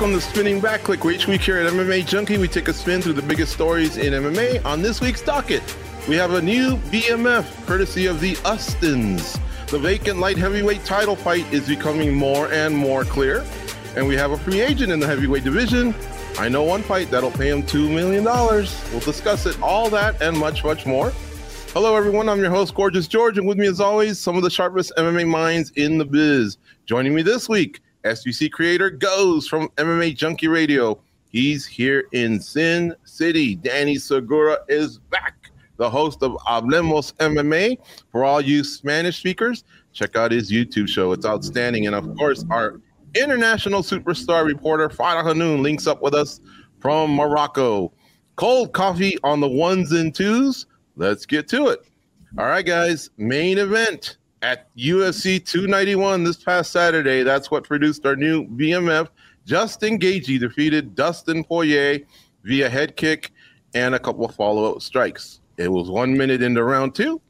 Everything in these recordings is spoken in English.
Welcome to Spinning Back Clique, where each week here at MMA Junkie, we take a spin through the biggest stories in MMA. On this week's docket, we have a new BMF courtesy of the Austins. The vacant light heavyweight title fight is becoming more and more clear, and we have a free agent in the heavyweight division. I know one fight that'll pay him $2 million. We'll discuss it, all that, and much, much more. Hello, everyone. I'm your host, Gorgeous George, and with me, as always, some of the sharpest MMA minds in the biz. Joining me this week, SBC creator Goze from MMA Junkie Radio. He's here in Sin City. Danny Segura is back, the host of Hablemos MMA. For all you Spanish speakers, check out his YouTube show. It's outstanding. And of course, our international superstar reporter, Farah Hannoun, links up with us from Morocco. Cold coffee on the ones and twos. Let's get to it. All right, guys, main event at UFC 291 this past Saturday. That's what produced our new BMF. Justin Gaethje defeated Dustin Poirier via head kick and a couple of follow-up strikes. It was one minute into round two.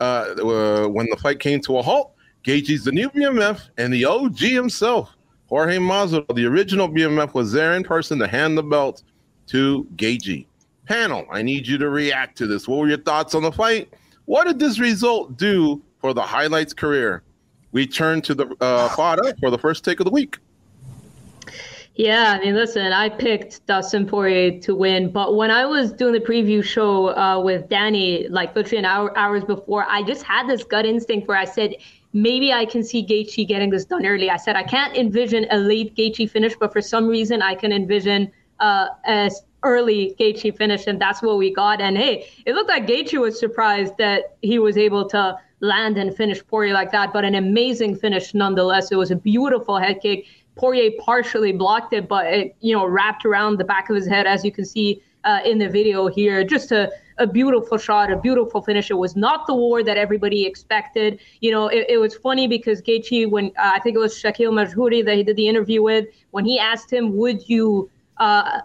Uh, uh, when the fight came to a halt, Gaethje's the new BMF and the OG himself, Jorge Masvidal, the original BMF, was there in person to hand the belt to Gaethje. Panel, I need you to react to this. What were your thoughts on the fight? What did this result do for the highlights career. We turn to the uh, Farah for the first take of the week. Yeah, I mean, listen, I picked Dustin Poirier to win, but when I was doing the preview show uh, with Danny, like literally an hour hours before, I just had this gut instinct where I said maybe I can see Gaethje getting this done early. I said I can't envision a late Gaethje finish, but for some reason I can envision uh, a early Gaethje finish, and that's what we got. And hey, it looked like Gaethje was surprised that he was able to land and finish Poirier like that, but an amazing finish nonetheless. It was a beautiful head kick. Poirier partially blocked it, but it, you know, wrapped around the back of his head, as you can see uh, in the video here. Just a, a beautiful shot, a beautiful finish. It was not the war that everybody expected. You know, it, it was funny because Gaethje, when uh, I think it was Shakiel Mahjouri that he did the interview with, when he asked him, would you uh,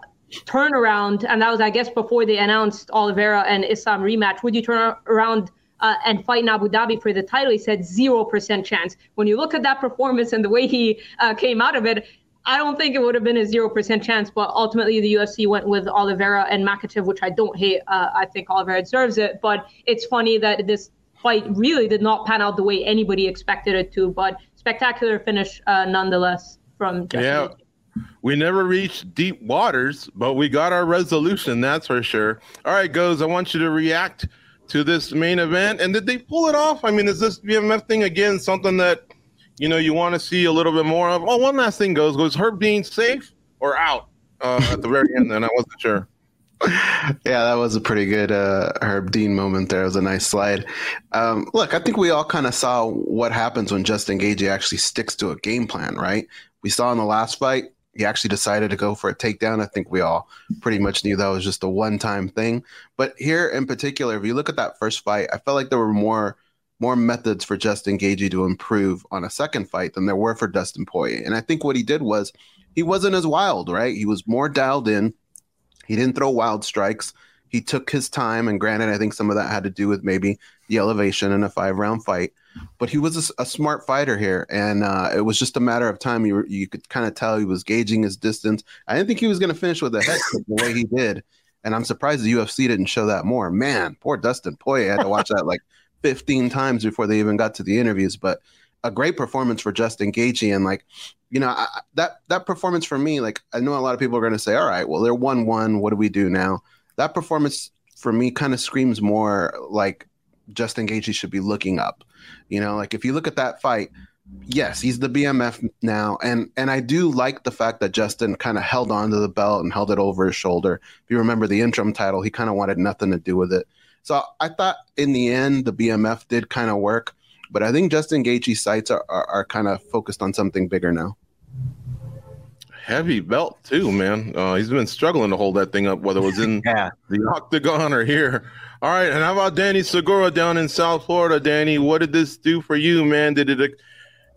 turn around, and that was, I guess, before they announced Oliveira and Islam rematch, would you turn around uh, and fight in Abu Dhabi for the title, he said 0% chance. When you look at that performance and the way he uh, came out of it, I don't think it would have been a 0% chance, but ultimately the UFC went with Oliveira and Makhachev, which I don't hate. Uh, I think Oliveira deserves it, but it's funny that this fight really did not pan out the way anybody expected it to, but spectacular finish uh, nonetheless from Justin Yeah. We never reached deep waters, but we got our resolution, that's for sure. All right, Goze. I want you to react to this main event. And did they pull it off? I mean, is this BMF thing again something that you know you want to see a little bit more of? Oh, one last thing Goze was Herb Dean safe or out uh, at the very end? Then I wasn't sure. Yeah, that was a pretty good uh, Herb Dean moment there. It was a nice slide. Um, look, I think we all kind of saw what happens when Justin Gaethje actually sticks to a game plan, right? We saw in the last fight, he actually decided to go for a takedown. I think we all pretty much knew that was just a one time thing. But here in particular, if you look at that first fight, I felt like there were more more methods for Justin Gaethje to improve on a second fight than there were for Dustin Poirier. And I think what he did was he wasn't as wild, right? He was more dialed in. He didn't throw wild strikes. He took his time, and granted, I think some of that had to do with maybe the elevation in a five round fight but he was a, a smart fighter here, and uh, it was just a matter of time. You were, you could kind of tell he was gauging his distance. I didn't think he was going to finish with a head kick the way he did, and I'm surprised the UFC didn't show that more. Man, poor Dustin Poirier had to watch that like 15 times before they even got to the interviews. But a great performance for Justin Gaethje, and like you know I, that that performance for me, like I know a lot of people are going to say, all right, well they're one one. What do we do now? That performance for me kind of screams more like Justin Gaethje should be looking up. You know, like if you look at that fight, yes, he's the BMF now, and and I do like the fact that Justin kind of held on to the belt and held it over his shoulder. If you remember the interim title, he kind of wanted nothing to do with it. So I thought in the end the BMF did kind of work, but I think Justin Gaethje's sights are, are, are kind of focused on something bigger now. Heavy belt too, man. Uh, he's been struggling to hold that thing up, whether it was in Yeah. the octagon or here. All right, and how about Danny Segura down in South Florida? Danny, what did this do for you, man? Did it,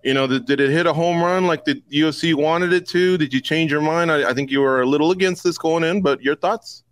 you know, did, did it hit a home run like the UFC wanted it to? Did you change your mind? I, I think you were a little against this going in, but your thoughts?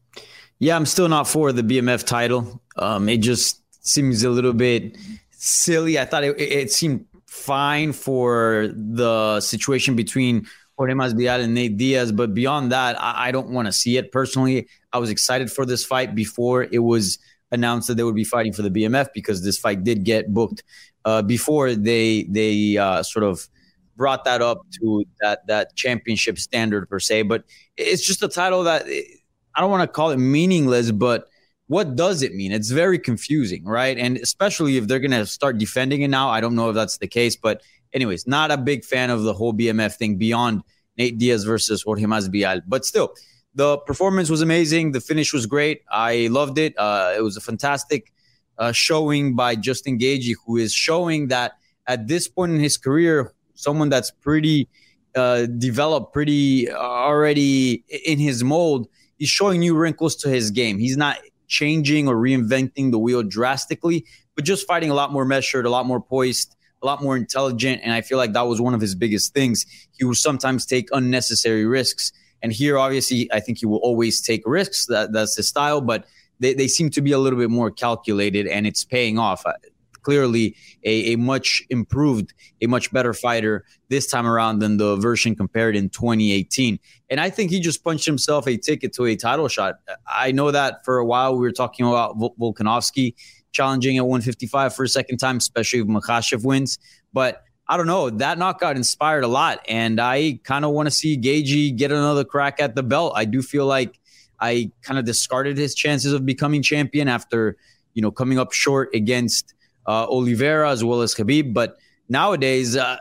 Yeah, I'm still not for the BMF title. Um, it just seems a little bit silly. I thought it, it seemed fine for the situation between Jorge Masvidal and Nate Diaz. But beyond that, I, I don't want to see it personally. I was excited for this fight before it was announced that they would be fighting for the BMF because this fight did get booked uh, before they they uh, sort of brought that up to that that championship standard per se. But it's just a title that I don't want to call it meaningless, but what does it mean? It's very confusing, right? And especially if they're going to start defending it now. I don't know if that's the case, but anyways, not a big fan of the whole BMF thing beyond Nate Diaz versus Jorge Masvidal. But still, the performance was amazing. The finish was great. I loved it. Uh, it was a fantastic uh, showing by Justin Gaethje, who is showing that at this point in his career, someone that's pretty uh, developed, pretty already in his mold, he's showing new wrinkles to his game. He's not changing or reinventing the wheel drastically, but just fighting a lot more measured, a lot more poised, a lot more intelligent. And I feel like that was one of his biggest things. He will sometimes take unnecessary risks. And here, obviously, I think he will always take risks. That, that's his style, but they, they seem to be a little bit more calculated and it's paying off uh, clearly a, a much improved, a much better fighter this time around than the version compared in 2018. And I think he just punched himself a ticket to a title shot. I know that for a while we were talking about Volkanovski challenging at 155 for a second time, especially if Makhachev wins. But I don't know. That knockout inspired a lot. And I kind of want to see Gaethje get another crack at the belt. I do feel like I kind of discarded his chances of becoming champion after, you know, coming up short against uh, Oliveira as well as Khabib. But nowadays, uh,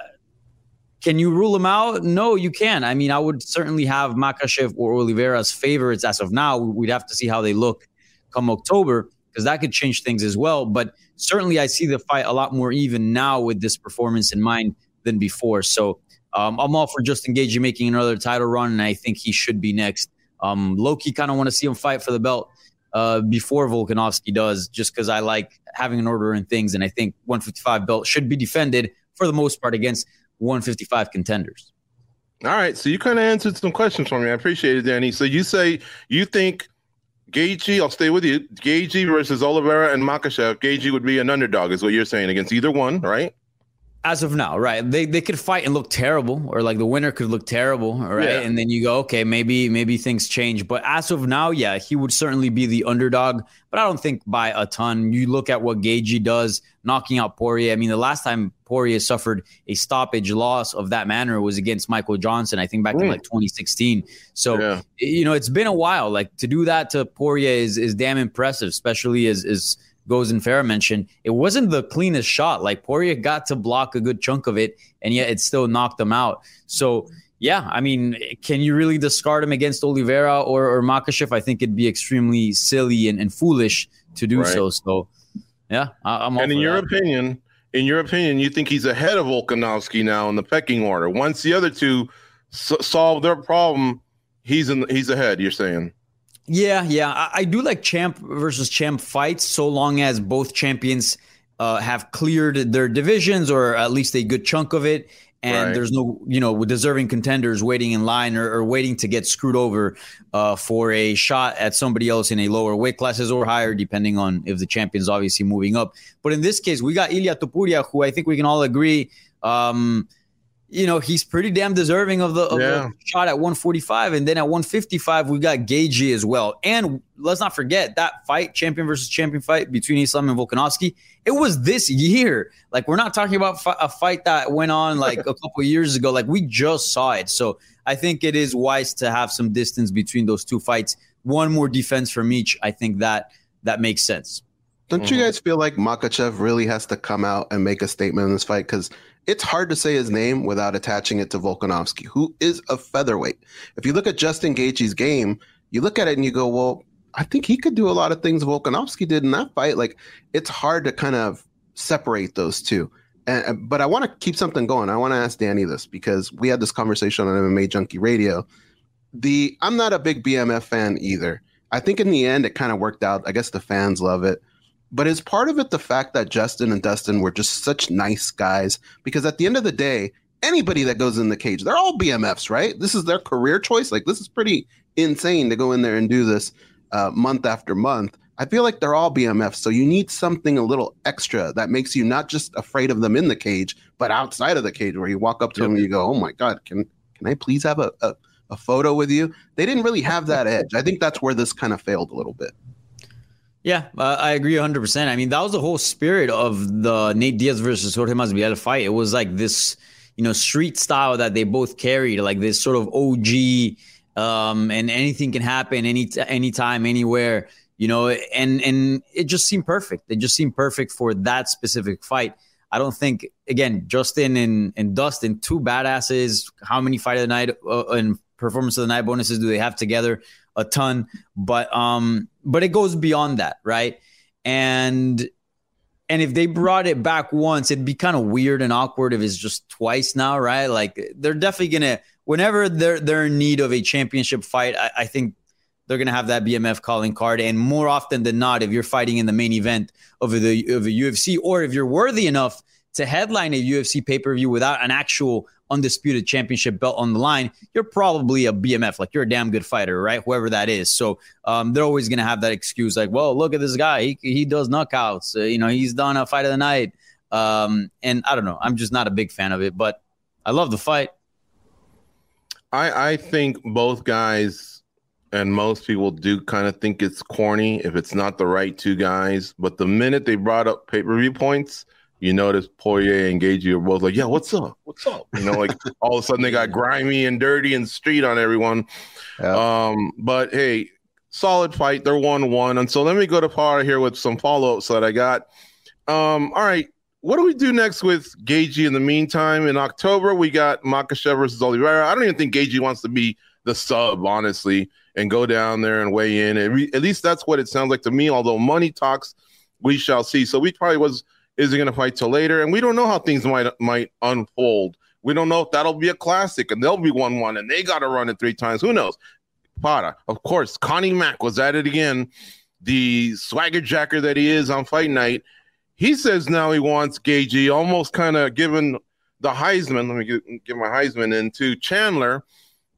can you rule him out? No, you can. I mean, I would certainly have Makhachev or Oliveira as favorites as of now. We'd have to see how they look come October because that could change things as well. But certainly, I see the fight a lot more even now with this performance in mind than before. So um, I'm all for Justin Gaethje making another title run, and I think he should be next. Um, Loki kind of want to see him fight for the belt uh, before Volkanovski does, just because I like having an order in things. And I think 155 belt should be defended for the most part against 155 contenders. All right. So you kind of answered some questions for me. I appreciate it, Danny. So you say you think Gaethje, I'll stay with you. Gaethje versus Oliveira and Makhachev. Gaethje would be an underdog, is what you're saying, against either one, right? As of now, right? They they could fight and look terrible, or like the winner could look terrible, right? Yeah. And then you go, okay, maybe maybe things change. But as of now, yeah, he would certainly be the underdog, but I don't think by a ton. You look at what Gaethje does, knocking out Poirier. I mean, the last time Poirier suffered a stoppage loss of that manner was against Michael Johnson, I think back mm. in like 2016. So yeah. you know, it's been a while. Like to do that to Poirier is is damn impressive, especially as is goes in fair mention, it wasn't the cleanest shot. Like Poirier got to block a good chunk of it, and yet it still knocked him out. So yeah, I mean, can you really discard him against Oliveira or, or Makhachev? I think it'd be extremely silly and, and foolish to do right. so. So yeah, I, am And in your that. opinion, in your opinion, you think he's ahead of Volkanovski now in the pecking order. Once the other two s- solve their problem, he's in. He's ahead. You're saying. Yeah, yeah. I, I, do like champ versus champ fights so long as both champions uh, have cleared their divisions or at least a good chunk of it. And right. there's no, you know, deserving contenders waiting in line or, or waiting to get screwed over uh, for a shot at somebody else in a lower weight classes or higher, depending on if the champion's obviously moving up. But in this case, we got Ilia Topuria, who I think we can all agree um, – you know, he's pretty damn deserving of the, of yeah. the, shot at 145. And then at 155, we got Gaethje as well. And let's not forget that fight, champion versus champion fight between Islam and Volkanovski. It was this year. Like, we're not talking about a fight that went on like a couple years ago. Like, we just saw it. So I think it is wise to have some distance between those two fights. One more defense from each. I think that that makes sense. Don't you mm-hmm. guys feel like Makhachev really has to come out and make a statement in this fight? Because it's hard to say his name without attaching it to Volkanovski, who is a featherweight. If you look at Justin Gaethje's game, you look at it and you go, well, I think he could do a lot of things Volkanovski did in that fight. Like it's hard to kind of separate those two. And, but I want to keep something going. I want to ask Danny this because we had this conversation on MMA Junkie Radio. The I'm not a big BMF fan either. I think in the end it kind of worked out. I guess the fans love it. But is part of it the fact that Justin and Dustin were just such nice guys? Because at the end of the day, anybody that goes in the cage, they're all BMFs, right? This is their career choice. Like this is pretty insane to go in there and do this uh, month after month. I feel like they're all BMFs. So you need something a little extra that makes you not just afraid of them in the cage, but outside of the cage, where you walk up to them and you go, "Oh my god, can can I please have a, a, a photo with you? They didn't really have that edge. I think that's where this kind of failed a little bit. Yeah, I agree 100%. I mean, that was the whole spirit of the Nate Diaz versus Jorge Masvidal fight. It was like this, you know, street style that they both carried, like this sort of OG um, and anything can happen any anytime, anywhere, you know, and and it just seemed perfect. It just seemed perfect for that specific fight. I don't think again, Justin and, and Dustin, two badasses. How many fight of the night uh, and performance of the night bonuses do they have together? A ton, but um, but it goes beyond that, right? And and if they brought it back once, it'd be kind of weird and awkward if it's just twice now, right? Like they're definitely gonna whenever they're they're in need of a championship fight, I, I think they're gonna have that BMF calling card. And more often than not, if you're fighting in the main event of the of a UFC, or if you're worthy enough to headline a UFC pay per view without an actual undisputed championship belt on the line, you're probably a BMF. Like you're a damn good fighter, right? Whoever that is. So um, they're always going to have that excuse, like, well, look at this guy. He, he does knockouts. Uh, you know, he's done a fight of the night. Um, and I don't know. I'm just not a big fan of it, but I love the fight. I I think both guys and most people do kind of think it's corny if it's not the right two guys. But the minute they brought up pay per view points, you notice Poirier and Gaethje are both like, "Yeah, what's up? What's up?" You know, like all of a sudden they got grimy and dirty and street on everyone. Yeah. Um, but hey, solid fight. They're one one, and so let me go to Farah here with some follow ups that I got. Um, all right, what do we do next with Gaethje in the meantime? In October, we got Makhachev versus Oliveira. I don't even think Gaethje wants to be the sub, honestly, and go down there and weigh in. At least that's what it sounds like to me. Although money talks, we shall see. So we probably was is he going to fight till later, and we don't know how things might might unfold. We don't know if that'll be a classic and they'll be one one and they got to run it three times. Who knows? Farah, of course, Connie Mack was at it again. The swagger jacker that he is on fight night he says now he wants Gaethje, almost kind of given the Heisman. Let me give, give my Heisman into Chandler.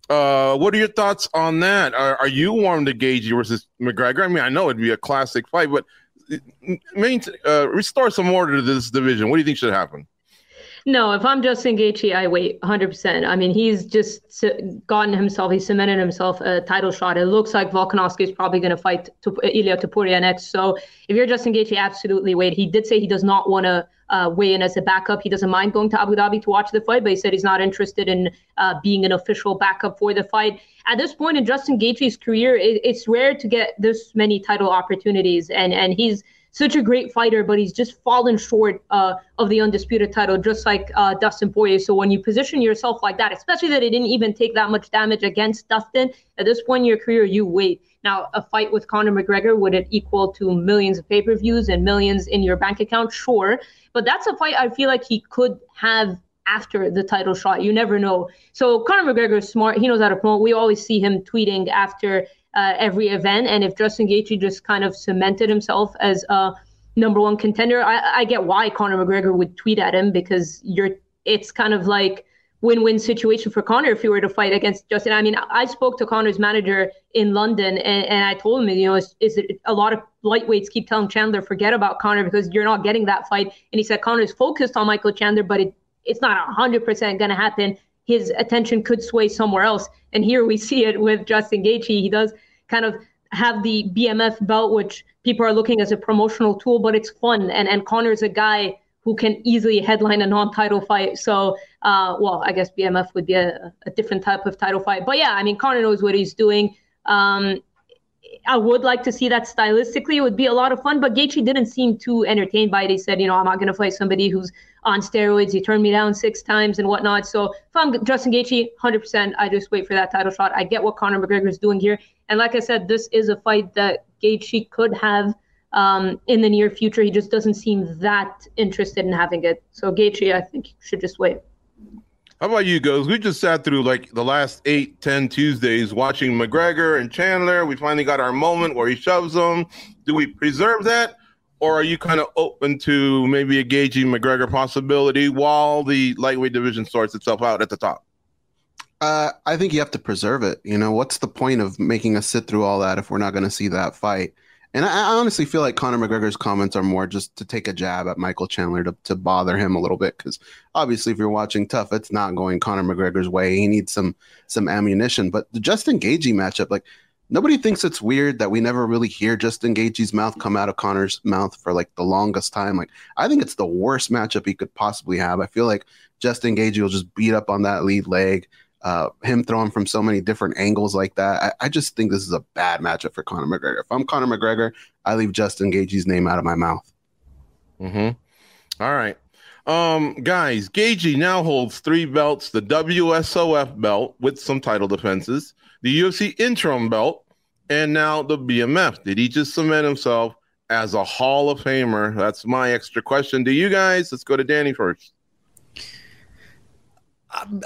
Uh, what are your thoughts on that? Are, are you warm to Gaethje versus McGregor? I mean, I know it'd be a classic fight, but main, uh, restore some order to this division. What do you think should happen? No, if I'm Justin Gaethje, I wait 100%. I mean, he's just gotten himself, he's cemented himself a title shot. It looks like Volkanovski is probably going to fight Ilia Topuria next. So if you're Justin Gaethje, absolutely wait. He did say he does not want to uh, weigh in as a backup. He doesn't mind going to Abu Dhabi to watch the fight, but he said he's not interested in uh, being an official backup for the fight. At this point in Justin Gaethje's career, it, it's rare to get this many title opportunities, and and he's such a great fighter, but he's just fallen short uh, of the undisputed title, just like uh, Dustin Poirier. So when you position yourself like that, especially that he didn't even take that much damage against Dustin, at this point in your career, you wait. Now, a fight with Conor McGregor, would it equal to millions of pay per views and millions in your bank account? Sure. But that's a fight I feel like he could have after the title shot. You never know. So Conor McGregor is smart. He knows how to promote. We always see him tweeting after uh, every event. And if Justin Gaethje just kind of cemented himself as a number one contender, I, I get why Conor McGregor would tweet at him because you're. It's kind of like win-win situation for Conor if he were to fight against Justin. I mean, I spoke to Conor's manager in London, and, and I told him, you know, is, is it a lot of lightweights keep telling Chandler forget about Conor because you're not getting that fight, and he said Conor's focused on Michael Chandler, but it, it's not hundred percent going to happen. His attention could sway somewhere else, and here we see it with Justin Gaethje. He does kind of have the BMF belt, which people are looking as a promotional tool, but it's fun. And and Conor's a guy who can easily headline a non-title fight. So, uh, well, I guess BMF would be a, a, different type of title fight. But yeah, I mean, Conor knows what he's doing. Um, I would like to see that stylistically. It would be a lot of fun, but Gaethje didn't seem too entertained by it. He said, you know, I'm not going to fight somebody who's on steroids. He turned me down six times and whatnot. So if I'm Justin Gaethje, 100%, I just wait for that title shot. I get what Conor McGregor is doing here. And like I said, this is a fight that Gaethje could have um, in the near future. He just doesn't seem that interested in having it. So Gaethje, I think, should just wait. How about you, Goze? We just sat through like the last eight, ten Tuesdays watching McGregor and Chandler. We finally got our moment where he shoves them. Do we preserve that? Or are you kind of open to maybe a Gaethje McGregor possibility while the lightweight division sorts itself out at the top? Uh, I think you have to preserve it. You know, what's the point of making us sit through all that if we're not going to see that fight? And I, I, honestly feel like Conor McGregor's comments are more just to take a jab at Michael Chandler to, to bother him a little bit. Because obviously, if you're watching TUF, it's not going Conor McGregor's way. He needs some some ammunition. But the Justin Gaethje matchup, like nobody thinks it's weird that we never really hear Justin Gaethje's mouth come out of Conor's mouth for like the longest time. Like I think it's the worst matchup he could possibly have. I feel like Justin Gaethje will just beat up on that lead leg. Uh, him throwing from so many different angles like that. I, I, just think this is a bad matchup for Conor McGregor. If I'm Conor McGregor, I leave Justin Gaethje's name out of my mouth. Hmm. All right. Um, guys, Gaethje now holds three belts: the WSOF belt with some title defenses, the UFC interim belt, and now the BMF. Did he just cement himself as a Hall of Famer? That's my extra question to you guys. Let's go to Danny first.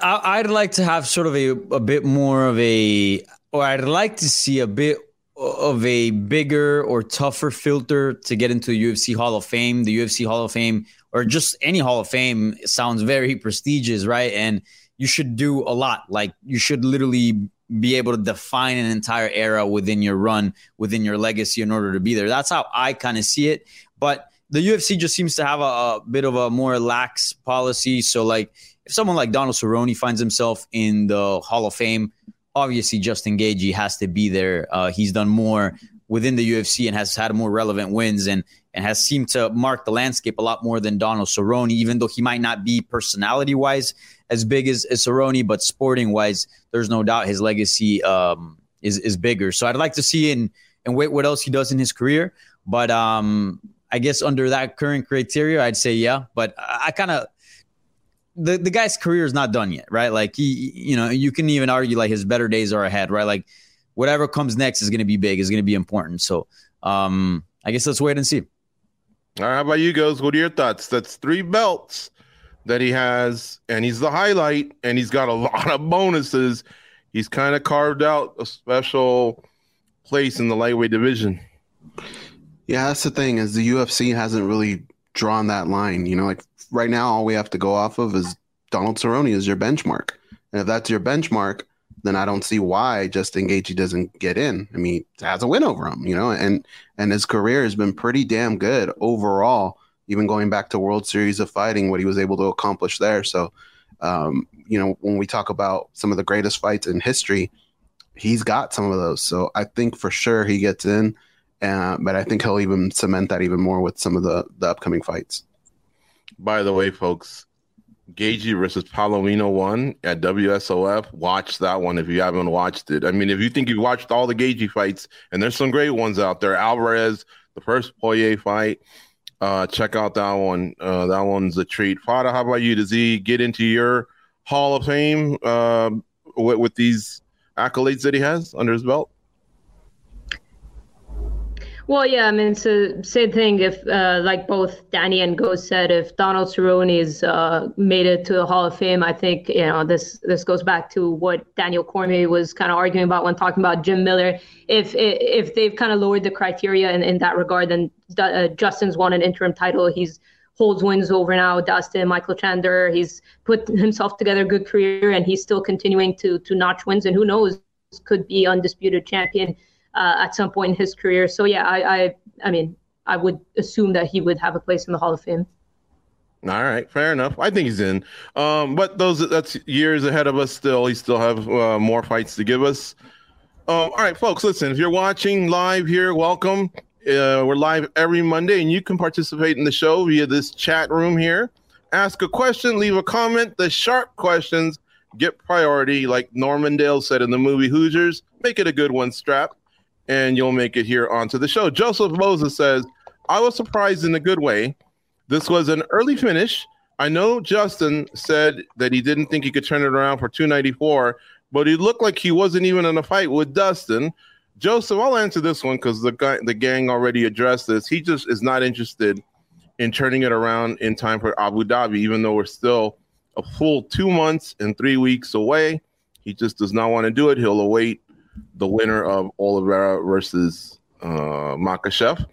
I, would like to have sort of a, a bit more of a, or I'd like to see a bit of a bigger or tougher filter to get into the UFC Hall of Fame. The UFC Hall of Fame, or just any Hall of Fame, sounds very prestigious, right? And you should do a lot. Like you should literally be able to define an entire era within your run, within your legacy in order to be there. That's how I kind of see it. But the UFC just seems to have a, a bit of a more lax policy. So, like, if someone like Donald Cerrone finds himself in the Hall of Fame, obviously Justin Gaethje has to be there. Uh, he's done more within the UFC and has had more relevant wins and and has seemed to mark the landscape a lot more than Donald Cerrone, even though he might not be personality wise as big as, as Cerrone, but sporting wise, there's no doubt his legacy um, is is bigger. So I'd like to see and and wait what else he does in his career. But um, I guess under that current criteria, I'd say yeah. But I, I kind of the, the guy's career is not done yet, right? Like he, you know, you can even argue like his better days are ahead, right? Like whatever comes next is going to be big, is going to be important. So, um, I guess let's wait and see. All right, how about you guys? What are your thoughts? That's three belts that he has, and he's the highlight, and he's got a lot of bonuses. He's kind of carved out a special place in the lightweight division. Yeah, that's the thing is the UFC hasn't really drawn that line. You know, like right now, all we have to go off of is Donald Cerrone is your benchmark. And if that's your benchmark, then I don't see why Justin Gaethje doesn't get in. I mean, has a win over him, you know, and and his career has been pretty damn good overall. Even going back to World Series of Fighting, what he was able to accomplish there. So, um, you know, when we talk about some of the greatest fights in history, he's got some of those. So I think for sure he gets in, uh, but I think he'll even cement that even more with some of the the upcoming fights. By the way, folks, Gaethje versus Palomino one at WSOF. Watch that one if you haven't watched it. I mean, if you think you've watched all the Gaethje fights, and there's some great ones out there. Alvarez, the first Poirier fight. Uh, check out that one. Uh, that one's a treat. Farah, how about you? Does he get into your Hall of Fame uh, with, with these accolades that he has under his belt? Well, yeah, I mean, it's the same thing. If, uh, like both Danny and Goze said, if Donald Cerrone's uh, made it to the Hall of Fame, I think you know this. This goes back to what Daniel Cormier was kind of arguing about when talking about Jim Miller. If if they've kind of lowered the criteria in, in that regard, then uh, Justin's won an interim title. He's holds wins over now. Dustin, Michael Chandler. He's put himself together a good career, and he's still continuing to to notch wins. And who knows, could be undisputed champion uh, at some point in his career. So yeah, I, I I mean I would assume that he would have a place in the Hall of Fame. All right, fair enough. I think he's in. Um, but those that's years ahead of us. Still, he still have uh, more fights to give us. Um, all right, folks, listen. If you're watching live here, welcome. Uh, we're live every Monday, and you can participate in the show via this chat room here. Ask a question, leave a comment. The sharp questions get priority, like Norman Dale said in the movie Hoosiers. Make it a good one, strap and you'll make it here onto the show. Joseph Moses says, I was surprised in a good way. This was an early finish. I know Justin said that he didn't think he could turn it around for 294, but he looked like he wasn't even in a fight with Dustin. Joseph, I'll answer this one because the guy, the gang already addressed this. He just is not interested in turning it around in time for Abu Dhabi, even though we're still a full two months and three weeks away. He just does not want to do it. He'll await the winner of Oliveira versus uh, Makhachev.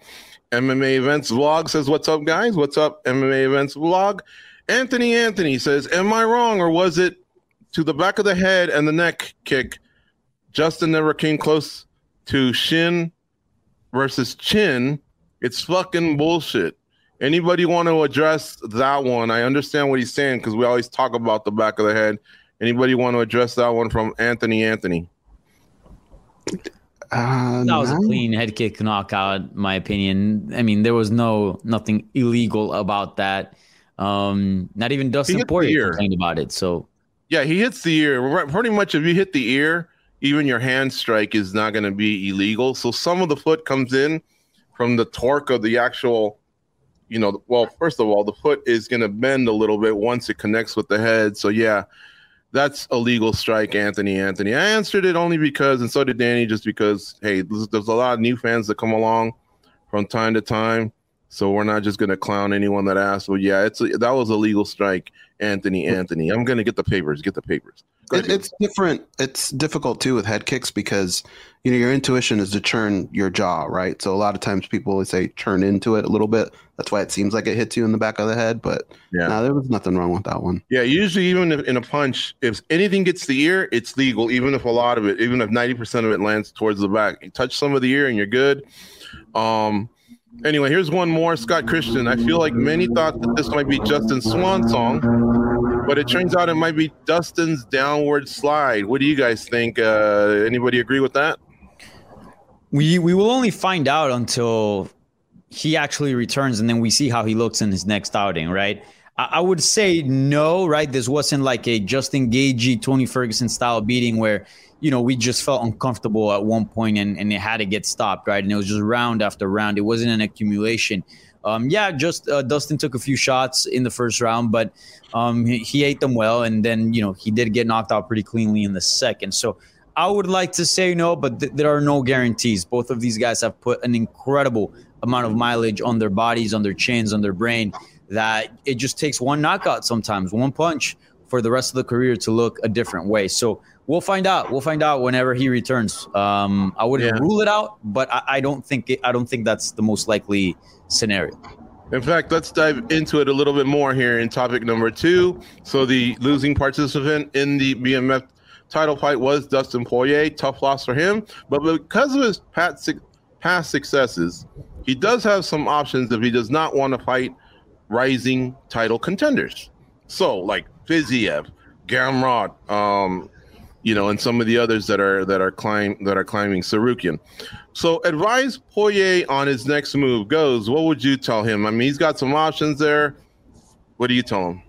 MMA Events Vlog says, What's up, guys? What's up, MMA Events Vlog? Anthony Anthony says, Am I wrong or was it to the back of the head and the neck kick? Justin never came close to shin versus Chin, it's fucking bullshit. Anybody want to address that one? I understand what he's saying because we always talk about the back of the head. Anybody want to address that one from Anthony Anthony? Uh, That was a clean head kick knockout, my opinion. I mean, there was no nothing illegal about that. Um, not even Dustin hit the Poirier ear. complained about it. So Yeah, he hits the ear. Pretty much, if you hit the ear, even your hand strike is not going to be illegal. So some of the foot comes in from the torque of the actual, you know. Well, first of all, the foot is going to bend a little bit once it connects with the head. So yeah, that's a legal strike, Anthony. Anthony. I answered it only because, and so did Danny, just because. Hey, there's, there's a lot of new fans that come along from time to time. So we're not just going to clown anyone that asked. Well, yeah, it's a, that was a legal strike. Anthony, Anthony. I'm gonna get the papers. Get the papers. It, it's different. It's difficult too with head kicks because you know your intuition is to turn your jaw, right? So a lot of times people say turn into it a little bit. That's why it seems like it hits you in the back of the head. But Yeah. no, there was nothing wrong with that one. yeah, usually even if, in a punch, if anything gets the ear, it's legal. Even if a lot of it, even if ninety percent of it lands towards the back, you touch some of the ear and you're good. Um. Anyway, here's one more. Scott Christian. I feel like many thought that this might be Justin's swan song, but it turns out it might be Dustin's downward slide. What do you guys think? Uh, anybody agree with that? we we will only find out until he actually returns, and then we see how he looks in his next outing, right? I, would say no, right? This wasn't like a Justin Gaethje, Tony Ferguson style beating where you know we just felt uncomfortable at one point and, and it had to get stopped, right? And it was just round after round. It wasn't an accumulation. Um, yeah, just uh, Dustin took a few shots in the first round, but um, he, he ate them well, and then you know he did get knocked out pretty cleanly in the second. So I would like to say no, but th- there are no guarantees. Both of these guys have put an incredible amount of mileage on their bodies, on their chins, on their brain. That it just takes one knockout sometimes, one punch for the rest of the career to look a different way. So we'll find out. We'll find out whenever he returns. Um, I wouldn't Yeah. rule it out, but I, I don't think it, I don't think that's the most likely scenario. In fact, let's dive into it a little bit more here in topic number two. So, the losing participant in the BMF title fight was Dustin Poirier. Tough loss for him, but because of his past, past successes, he does have some options if he does not want to fight rising title contenders. So, like Fiziev, Gamrot, um, you know, and some of the others that are that are climb that are climbing Tsarukyan. So advise Poirier on his next move Goze. What would you tell him? I mean, he's got some options there. What do you tell him?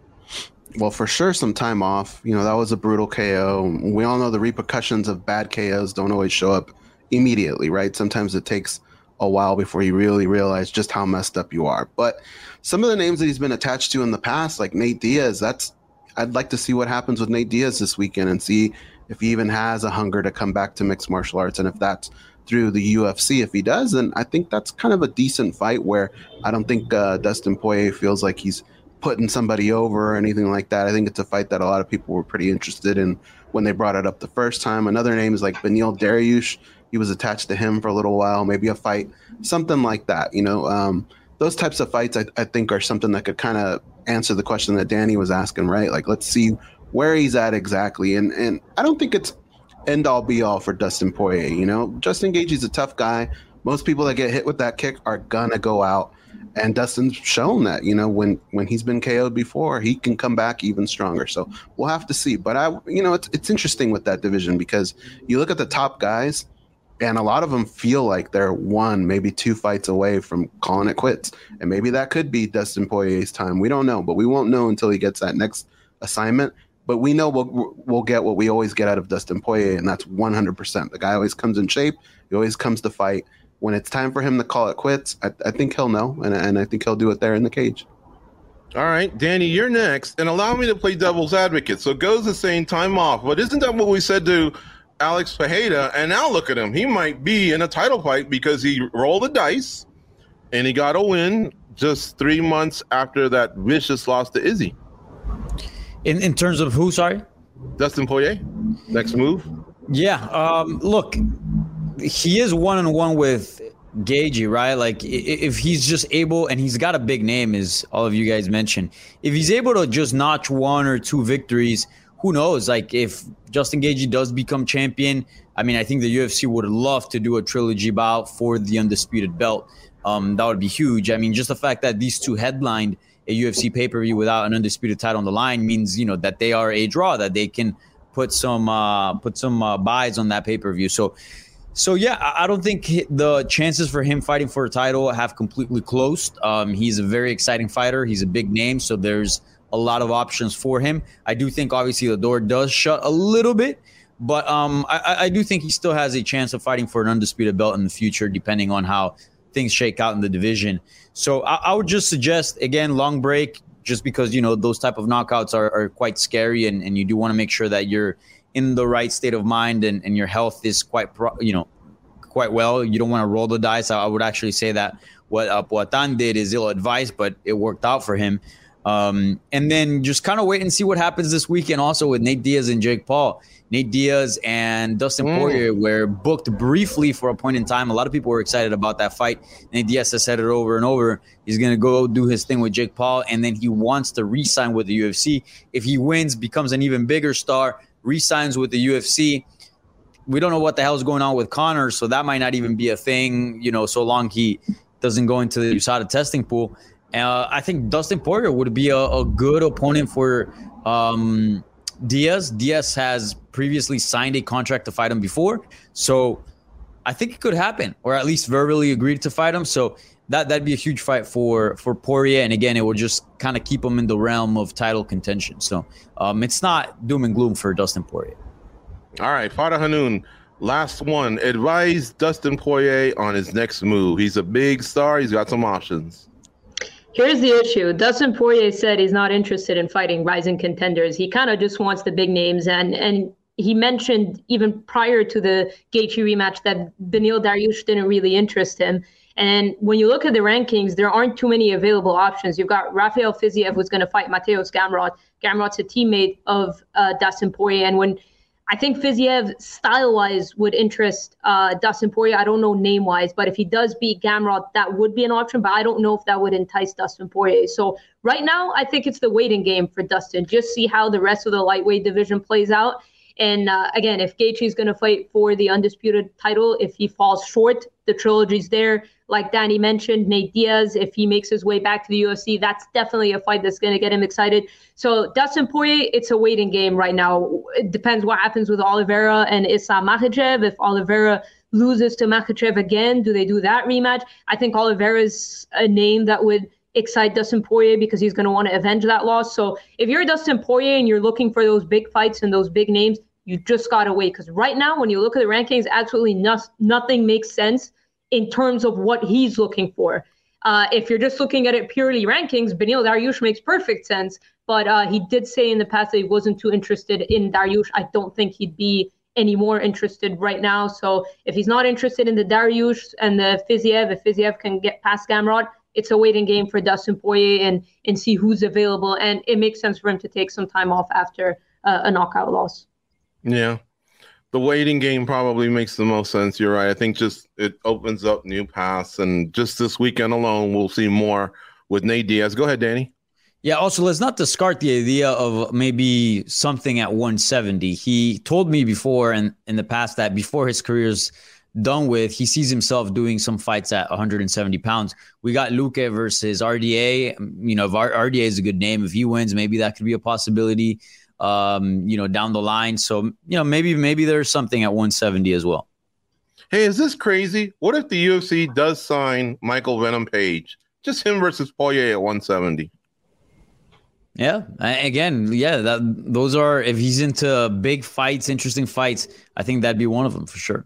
Well, for sure, some time off. You know, that was a brutal KO. We all know the repercussions of bad KOs don't always show up immediately, right? Sometimes it takes a while before you really realize just how messed up you are. But some of the names that he's been attached to in the past, like Nate Diaz, that's I'd like to see what happens with Nate Diaz this weekend and see if he even has a hunger to come back to mixed martial arts and if that's through the UFC. If he does, then I think that's kind of a decent fight where I don't think uh, Dustin Poirier feels like he's putting somebody over or anything like that. I think it's a fight that a lot of people were pretty interested in when they brought it up the first time. Another name is like Beneil Dariush. He was attached to him for a little while, maybe a fight, something like that. You know, um, those types of fights I, I think are something that could kind of answer the question that Danny was asking, right? Like, let's see where he's at exactly. And and I don't think it's end all be all for Dustin Poirier. You know, Justin Gaethje's a tough guy. Most people that get hit with that kick are gonna go out, and Dustin's shown that. You know, when when he's been KO'd before, he can come back even stronger. So we'll have to see. But I, you know, it's it's interesting with that division because you look at the top guys. And a lot of them feel like they're one, maybe two fights away from calling it quits. And maybe that could be Dustin Poirier's time. We don't know, but we won't know until he gets that next assignment. But we know we'll, we'll get what we always get out of Dustin Poirier, and that's 100%. The guy always comes in shape. He always comes to fight. When it's time for him to call it quits, I, I think he'll know, and, and I think he'll do it there in the cage. All right, Danny, you're next, and allow me to play devil's advocate. So Goze the saying time off, but isn't that what we said to Alex Pereira? And now look at him; he might be in a title fight because he rolled the dice, and he got a win just three months after that vicious loss to Izzy. In in terms of who, sorry? Dustin Poirier, next move. Yeah. Um, look, he is one on one with Gaethje, right? Like, if he's just able, and he's got a big name, as all of you guys mentioned, if he's able to just notch one or two victories who knows? Like if Justin Gaethje does become champion, I mean, I think the UFC would love to do a trilogy bout for the undisputed belt. Um, that would be huge. I mean, just the fact that these two headlined a UFC pay per view without an undisputed title on the line means you know that they are a draw that they can put some uh, put some uh, buys on that pay per view. So. So yeah, I don't think the chances for him fighting for a title have completely closed. Um, he's a very exciting fighter. He's a big name, so there's a lot of options for him. I do think obviously the door does shut a little bit, but um, I, I do think he still has a chance of fighting for an undisputed belt in the future, depending on how things shake out in the division. So I, I would just suggest again, long break, just because you know those type of knockouts are, are quite scary, and, and you do want to make sure that you're in the right state of mind and, and your health is quite pro, you know quite well. You don't want to roll the dice. I, I would actually say that what uh, Poatan did is ill advised, but it worked out for him. Um, and then just kind of wait and see what happens this weekend also with Nate Diaz and Jake Paul. Nate Diaz and Dustin mm. Poirier were booked briefly for a point in time. A lot of people were excited about that fight. Nate Diaz has said it over and over. He's going to go do his thing with Jake Paul, and then he wants to re sign with the UFC. If he wins, becomes an even bigger star, re signs with the UFC. We don't know what the hell is going on with Conor, so that might not even be a thing, you know, so long he doesn't go into the USADA testing pool. Uh, I think Dustin Poirier would be a, a good opponent for um, Diaz. Diaz has previously signed a contract to fight him before, so I think it could happen, or at least verbally agreed to fight him. So that that'd be a huge fight for for Poirier, and again, it would just kind of keep him in the realm of title contention. So um, it's not doom and gloom for Dustin Poirier. All right, Farah Hannoun. Last one. Advise Dustin Poirier on his next move. He's a big star. He's got some options. Here's the issue. Dustin Poirier said he's not interested in fighting rising contenders. He kind of just wants the big names, and and he mentioned even prior to the Gaethje rematch that Beneil Dariush didn't really interest him. And when you look at the rankings, there aren't too many available options. You've got Rafael Fiziev who's going to fight Mateusz Gamrot. Gamrot's a teammate of uh, Dustin Poirier, and when I think Fiziev style wise would interest uh, Dustin Poirier. I don't know name wise, but if he does beat Gamrot, that would be an option. But I don't know if that would entice Dustin Poirier. So right now, I think it's the waiting game for Dustin. Just see how the rest of the lightweight division plays out. And uh, again, if Gaethje is going to fight for the undisputed title, if he falls short, the trilogy's there. Like Danny mentioned, Nate Diaz, if he makes his way back to the UFC, that's definitely a fight that's going to get him excited. So Dustin Poirier, it's a waiting game right now. It depends what happens with Oliveira and Islam Makhachev. If Oliveira loses to Makhachev again, do they do that rematch? I think Oliveira's a name that would excite Dustin Poirier because he's going to want to avenge that loss. So if you're Dustin Poirier and you're looking for those big fights and those big names, you just got to wait because right now, when you look at the rankings, absolutely no- nothing makes sense in terms of what he's looking for. Uh, if you're just looking at it purely rankings, Beneil Dariush makes perfect sense. But uh, he did say in the past that he wasn't too interested in Dariush. I don't think he'd be any more interested right now. So if he's not interested in the Dariush and the Fiziev, if Fiziev can get past Gamrot, it's a waiting game for Dustin Poirier and and see who's available. And it makes sense for him to take some time off after uh, a knockout loss. Yeah, the waiting game probably makes the most sense. You're right. I think just it opens up new paths, and just this weekend alone, we'll see more with Nate Diaz. Go ahead, Danny. Yeah. Also, let's not discard the idea of maybe something at 170. He told me before and in the past that before his career's done with, he sees himself doing some fights at 170 pounds. We got Luque versus RDA. You know, if RDA is a good name, if he wins, maybe that could be a possibility um, you know, down the line. So, you know, maybe maybe there's something at 170 as well. Hey, is this crazy? What if the UFC does sign Michael Venom Page? Just him versus Poirier at 170. Yeah, again, yeah, that those are if he's into big fights, interesting fights, I think that'd be one of them for sure.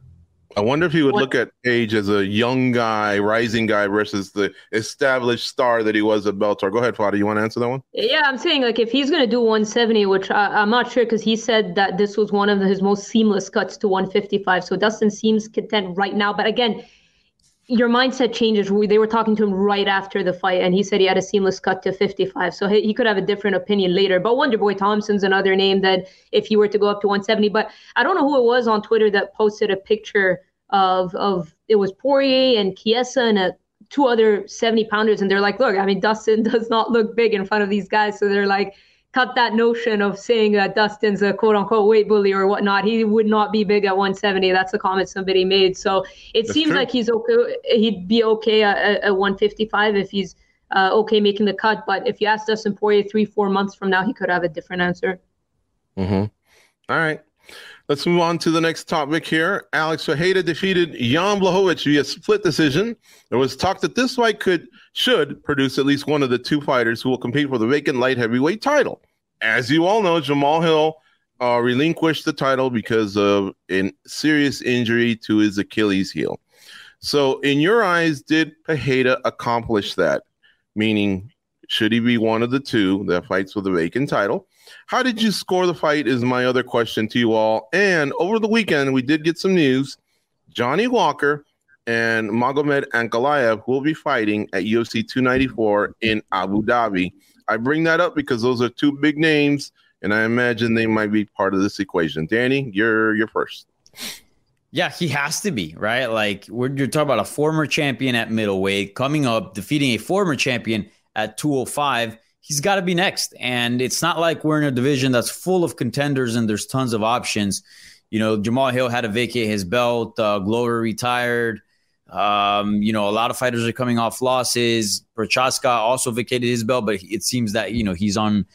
I wonder if he would what? look at Page as a young guy, rising guy versus the established star that he was at Bellator. Go ahead, Farah. You want to answer that one? Yeah, I'm saying like if he's going to do 170, which I, am not sure because he said that this was one of his most seamless cuts to 155. So Dustin seems content right now. But again, your mindset changes. They were talking to him right after the fight, and he said he had a seamless cut to 55. So he, he could have a different opinion later. But Wonderboy Thompson's another name that if he were to go up to 170, but I don't know who it was on Twitter that posted a picture of of it was Poirier and Chiesa and a, two other 70 pounders, and they're like, look, I mean, Dustin does not look big in front of these guys, so they're like cut that notion of saying that Dustin's a quote unquote weight bully or whatnot. He would not be big at 170. That's a comment somebody made. So it That's seems true. like he's okay. He'd be okay at, at 155 if he's uh, okay making the cut. But if you ask Dustin Poirier three, four months from now, he could have a different answer. Mm-hmm. All right. Let's move on to the next topic here. Alex Fajeda defeated Jan Blachowicz via split decision. There was talk that this fight could should produce at least one of the two fighters who will compete for the vacant light heavyweight title. As you all know, Jamal Hill uh, relinquished the title because of a serious injury to his Achilles heel. So, in your eyes, did Pereira accomplish that? Meaning, should he be one of the two that fights for the vacant title? How did you score the fight? Is my other question to you all. And over the weekend, we did get some news. Johnny Walker and Magomed Ankalaev will be fighting at UFC 294 in Abu Dhabi. I bring that up because those are two big names, and I imagine they might be part of this equation. Danny, you're you're first. Yeah, he has to be right. Like we're you're talking about a former champion at middleweight coming up, defeating a former champion at 205 he's got to be next. And it's not like we're in a division that's full of contenders and there's tons of options. You know, Jamal Hill had to vacate his belt. Uh, Glover retired. Um, you know, a lot of fighters are coming off losses. Prochazka also vacated his belt, but it seems that you know he's on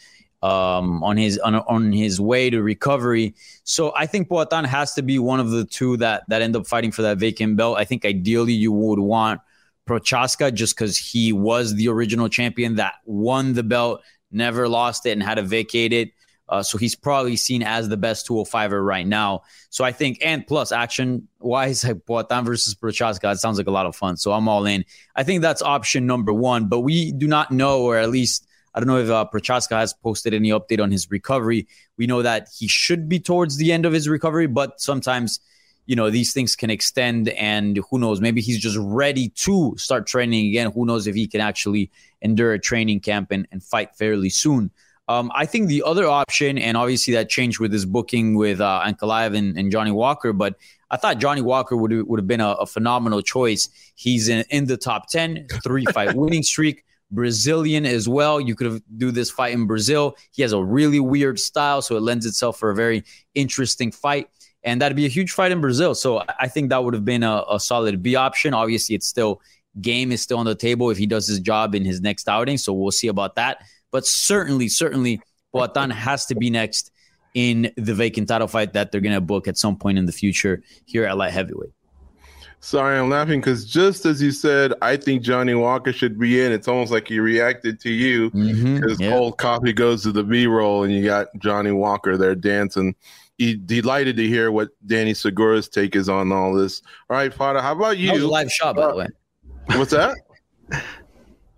um, on his on, on his way to recovery. So I think Poatan has to be one of the two that that end up fighting for that vacant belt. I think ideally you would want Prochazka just because he was the original champion that won the belt, never lost it, and had to vacate it. Uh, so he's probably seen as the best 205er right now. So I think, and plus action wise, like Poatan versus Prochazka, it sounds like a lot of fun. So I'm all in. I think that's option number one, but we do not know, or at least I don't know if uh, Prochazka has posted any update on his recovery. We know that he should be towards the end of his recovery, but sometimes – you know these things can extend and who knows maybe he's just ready to start training again who knows if he can actually endure a training camp and, and fight fairly soon um, I think the other option, and obviously that changed with his booking with uh, Ankalaev and, and, Johnny Walker, but I thought Johnny Walker would would have been a, a, phenomenal choice. He's in, in the top 10, three fight winning streak, Brazilian as well. You could have do this fight in Brazil. He has a really weird style, so it lends itself for a very interesting fight and that'd be a huge fight in Brazil. So I think that would have been a, a, solid B option. Obviously, it's still game is still on the table if he does his job in his next outing. So we'll see about that. But certainly, certainly, Poatan has to be next in the vacant title fight that they're going to book at some point in the future here at light heavyweight. Sorry, I'm laughing because just as you said, I think Johnny Walker should be in. It's almost like he reacted to you because mm-hmm, yeah. cold coffee goes to the B roll, and you got Johnny Walker there dancing He delighted to hear what Danny Segura's take is on all this. All right, Farah, how about you? That was a live shot, by uh, the way. What's that?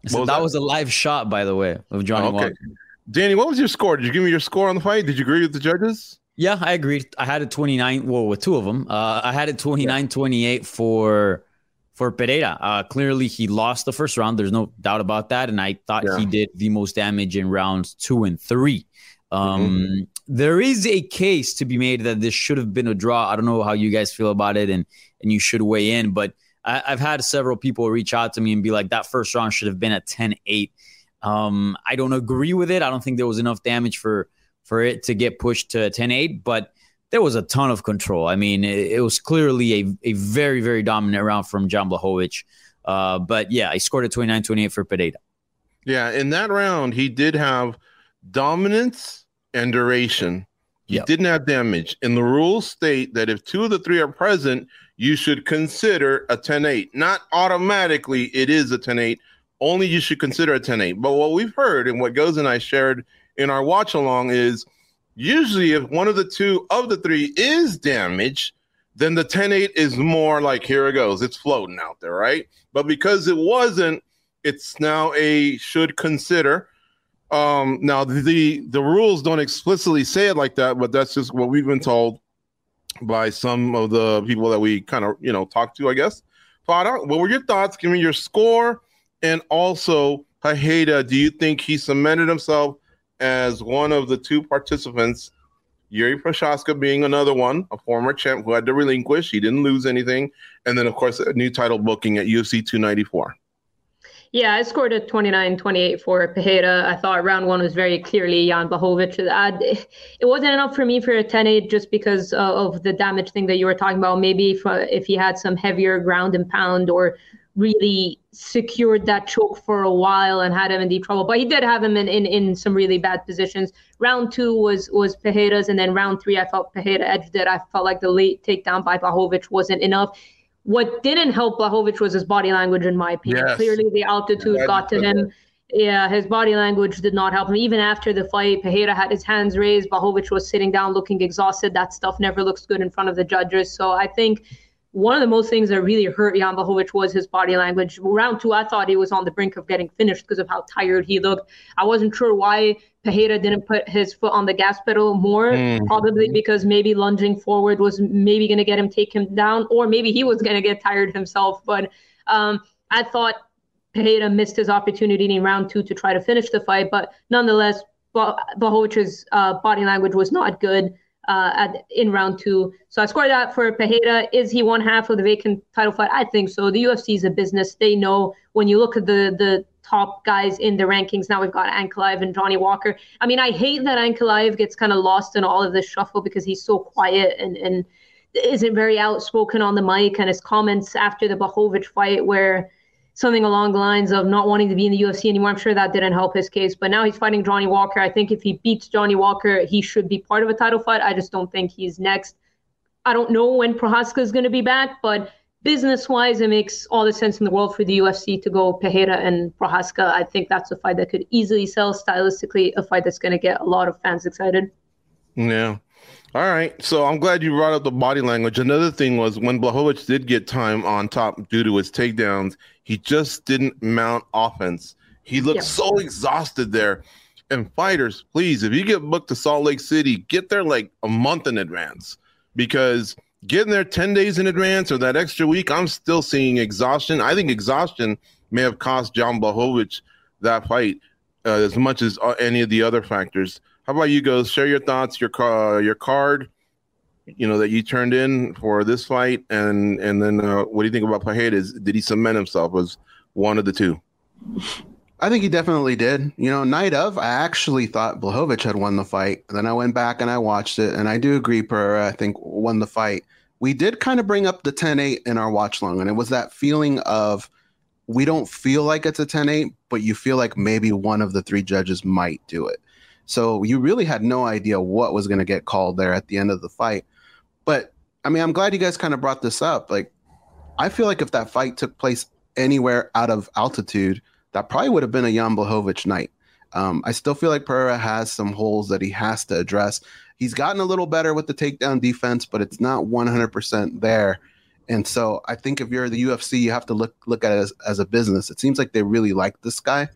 so that, that, was a live shot, by the way, of Johnny okay. Walker. Danny, what was your score? Did you give me your score on the fight? Did you agree with the judges? Yeah, I agreed. I had a 29, well, with two of them. Uh, I had a 29 28 for for Pereira. Uh, clearly, he lost the first round. There's no doubt about that. And I thought yeah. he did the most damage in rounds two and three. Um, mm-hmm. there is a case to be made that this should have been a draw. I don't know how you guys feel about it, and and you should weigh in. But I, have had several people reach out to me and be like, that first round should have been at 10-8. Um, I don't agree with it. I don't think there was enough damage for for it to get pushed to 10-8, but there was a ton of control. I mean, it, it was clearly a, a very, very dominant round from Jan Blachowicz. Uh, but yeah, he scored a 29-28 for Pereira. Yeah, in that round, he did have – dominance and duration. He yep. didn't have damage. And the rules state that if two of the three are present, you should consider a 10 8. Not automatically, it is a 10 8. Only you should consider a 10 8. But what we've heard and what Goze and I shared in our watch along is usually if one of the two of the three is damaged, then the 10 8 is more like here it goes. It's floating out there, right? But because it wasn't, it's now a should consider um, now the the rules don't explicitly say it like that, but that's just what we've been told by some of the people that we kind of you know talk to, I guess. Farah, what were your thoughts? Give me your score, and also Pereira. Do you think he cemented himself as one of the two participants? Jiri Prochazka being another one, a former champ who had to relinquish. He didn't lose anything, and then of course a new title booking at UFC 294. Yeah, I scored a 29-28 for Pereira. I thought round one was very clearly Jan Blachowicz. It wasn't enough for me for a 10-8 just because of the damage thing that you were talking about. Maybe if, uh, if he had some heavier ground and pound or really secured that choke for a while and had him in deep trouble. But he did have him in, in, in some really bad positions. Round two was was Pereira's, and then round three, I felt Pereira edged it. I felt like the late takedown by Blachowicz wasn't enough. What didn't help Blachowicz was his body language, in my opinion. Yes. Clearly, the altitude got to him. Yeah, his body language did not help him. Even after the fight, Pereira had his hands raised. Blachowicz was sitting down looking exhausted. That stuff never looks good in front of the judges. So I think one of the most things that really hurt Jan Blachowicz was his body language. Round two, I thought he was on the brink of getting finished because of how tired he looked. I wasn't sure why Pereira didn't put his foot on the gas pedal more, mm. probably because maybe lunging forward was maybe going to get him take him down, or maybe he was going to get tired himself. But um, I thought Pereira missed his opportunity in round two to try to finish the fight. But nonetheless, Blachowicz's uh, body language was not good uh, at, in round two. So I scored that for Pereira. Is he one half of the vacant title fight? I think so. The UFC is a business. They know when you look at the the top guys in the rankings. Now we've got Ankalaev and Johnny Walker. I mean, I hate that Ankalaev gets kind of lost in all of this shuffle because he's so quiet and and isn't very outspoken on the mic and his comments after the Blachowicz fight where something along the lines of not wanting to be in the UFC anymore. I'm sure that didn't help his case. But now he's fighting Johnny Walker. I think if he beats Johnny Walker, he should be part of a title fight. I just don't think he's next. I don't know when Prochazka is going to be back, but business wise, it makes all the sense in the world for the UFC to go Pereira and Prochazka. I think that's a fight that could easily sell stylistically, a fight that's going to get a lot of fans excited. Yeah. All right. So I'm glad you brought up the body language. Another thing was when Blachowicz did get time on top due to his takedowns, he just didn't mount offense. He looked yeah. so exhausted there. And fighters, please, if you get booked to Salt Lake City, get there like a month in advance because getting there 10 days in advance or that extra week, I'm still seeing exhaustion. I think exhaustion may have cost John Blachowicz that fight uh, as much as uh, any of the other factors. How about you Go? Share your thoughts, your car, your card, you know that you turned in for this fight, and and then uh, what do you think about Pereira? Did he cement himself as one of the two? I think he definitely did. You know, night of, I actually thought Blachowicz had won the fight. Then I went back and I watched it, and I do agree. Pereira, I think, won the fight. We did kind of bring up the 10-8 in our watch long, and it was that feeling of we don't feel like it's a 10-8, but you feel like maybe one of the three judges might do it. So you really had no idea what was going to get called there at the end of the fight. But I mean, I'm glad you guys kind of brought this up. Like, I feel like if that fight took place anywhere out of altitude, that probably would have been a Jan Blachowicz night. Um, I still feel like Pereira has some holes that he has to address. He's gotten a little better with the takedown defense, but it's not 100% there. And so I think if you're the UFC, you have to look look at it as, as a business. It seems like they really like this guy.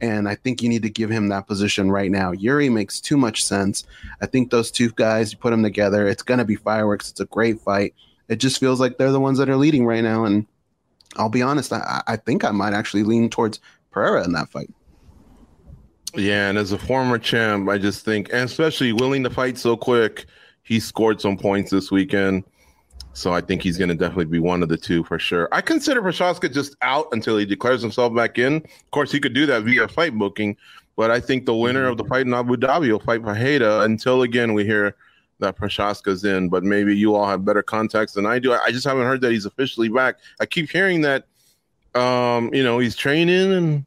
And I think you need to give him that position right now. Jiri makes too much sense. I think those two guys, you put them together, it's going to be fireworks. It's a great fight. It just feels like they're the ones that are leading right now. And I'll be honest, I, I think I might actually lean towards Pereira in that fight. Yeah, and as a former champ, I just think, and especially willing to fight so quick, he scored some points this weekend. So I think he's going to definitely be one of the two for sure. I consider Prochazka just out until he declares himself back in. Of course, he could do that via fight booking, but I think the winner of the fight in Abu Dhabi will fight Pereira until again we hear that Prochazka's in. But maybe you all have better context than I do. I just haven't heard that he's officially back. I keep hearing that, um, you know, he's training and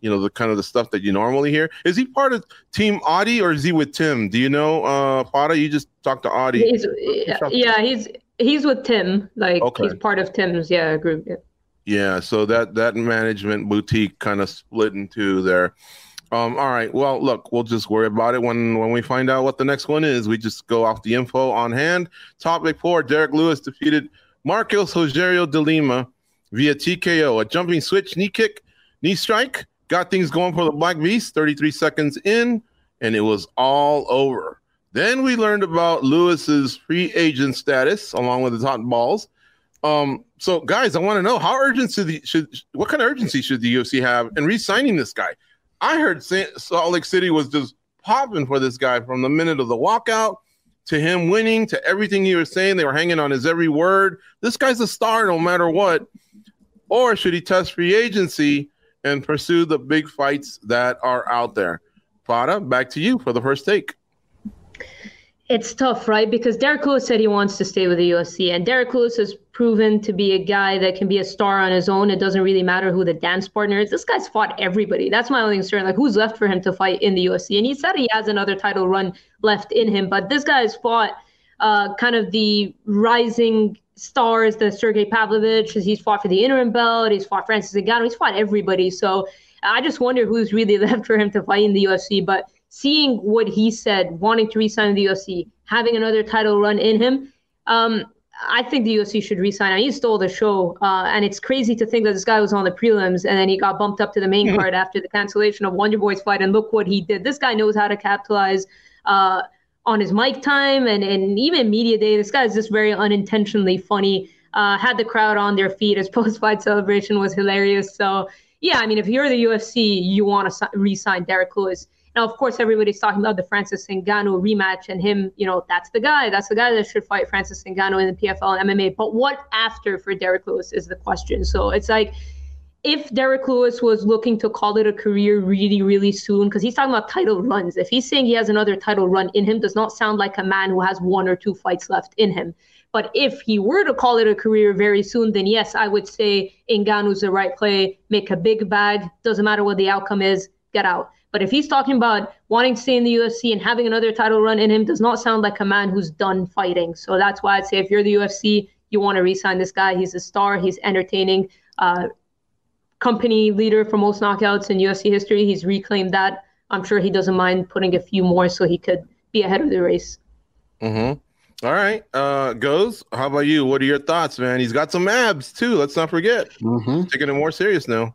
you know the kind of the stuff that you normally hear. Is he part of Team Audi or is he with Tim? Do you know, uh, Farah? You just talked to Audi. He's, yeah, he's he's with Tim. Like okay. he's part of Tim's yeah group. Yeah. Yeah, so that that management boutique kind of split in two there. Um, all right. Well, look, we'll just worry about it when when we find out what the next one is. We just go off the info on hand. Topic four: Derrick Lewis defeated Marcos Rogerio de Lima via TKO, a jumping switch knee kick, knee strike, got things going for the Black Beast. Thirty three seconds in, and it was all over. Then we learned about Lewis's free agent status along with his hot balls. Um, so guys, I want to know how urgent should, the, should what kind of urgency should the UFC have in re-signing this guy? I heard Salt Lake City was just popping for this guy from the minute of the walkout to him winning to everything he was saying. They were hanging on his every word. This guy's a star no matter what. Or should he test free agency and pursue the big fights that are out there. Farah, back to you for the first take. It's tough, right? Because Derrick Lewis said he wants to stay with the UFC, and Derrick Lewis has proven to be a guy that can be a star on his own. It doesn't really matter who the dance partner is. This guy's fought everybody. That's my only concern. Like, who's left for him to fight in the UFC? And he said he has another title run left in him, but this guy's fought uh, kind of the rising stars, the Sergey Pavlovich. He's fought for the interim belt. He's fought Francis Ngannou. He's fought everybody. So I just wonder who's really left for him to fight in the UFC. But seeing what he said, wanting to resign the UFC, having another title run in him, um, I think the UFC should resign him. He stole the show, uh, and it's crazy to think that this guy was on the prelims and then he got bumped up to the main card after the cancellation of Wonder Boy's fight. And look what he did. This guy knows how to capitalize uh, on his mic time and, and even media day. This guy is just very unintentionally funny. Uh, had the crowd on their feet. His post-fight celebration was hilarious. So yeah, I mean, if you're the UFC, you want to re-sign Derrick Lewis. Now, of course, everybody's talking about the Francis Ngannou rematch and him, you know, that's the guy. That's the guy that should fight Francis Ngannou in the PFL and MMA. But what after for Derrick Lewis is the question. So it's like, if Derrick Lewis was looking to call it a career really, really soon, because he's talking about title runs, if he's saying he has another title run in him, does not sound like a man who has one or two fights left in him. But if he were to call it a career very soon, then yes, I would say Ngannou's the right play. Make a big bag. Doesn't matter what the outcome is. Get out. But if he's talking about wanting to stay in the UFC and having another title run in him, does not sound like a man who's done fighting. So that's why I'd say if you're the UFC, you want to re-sign this guy. He's a star. He's entertaining. Uh, company leader for most knockouts in UFC history. He's reclaimed that. I'm sure he doesn't mind putting a few more so he could be ahead of the race. Mm-hmm. All right, uh, Goze. How about you? What are your thoughts, man? He's got some abs too. Let's not forget. Mm-hmm. Taking it more serious now.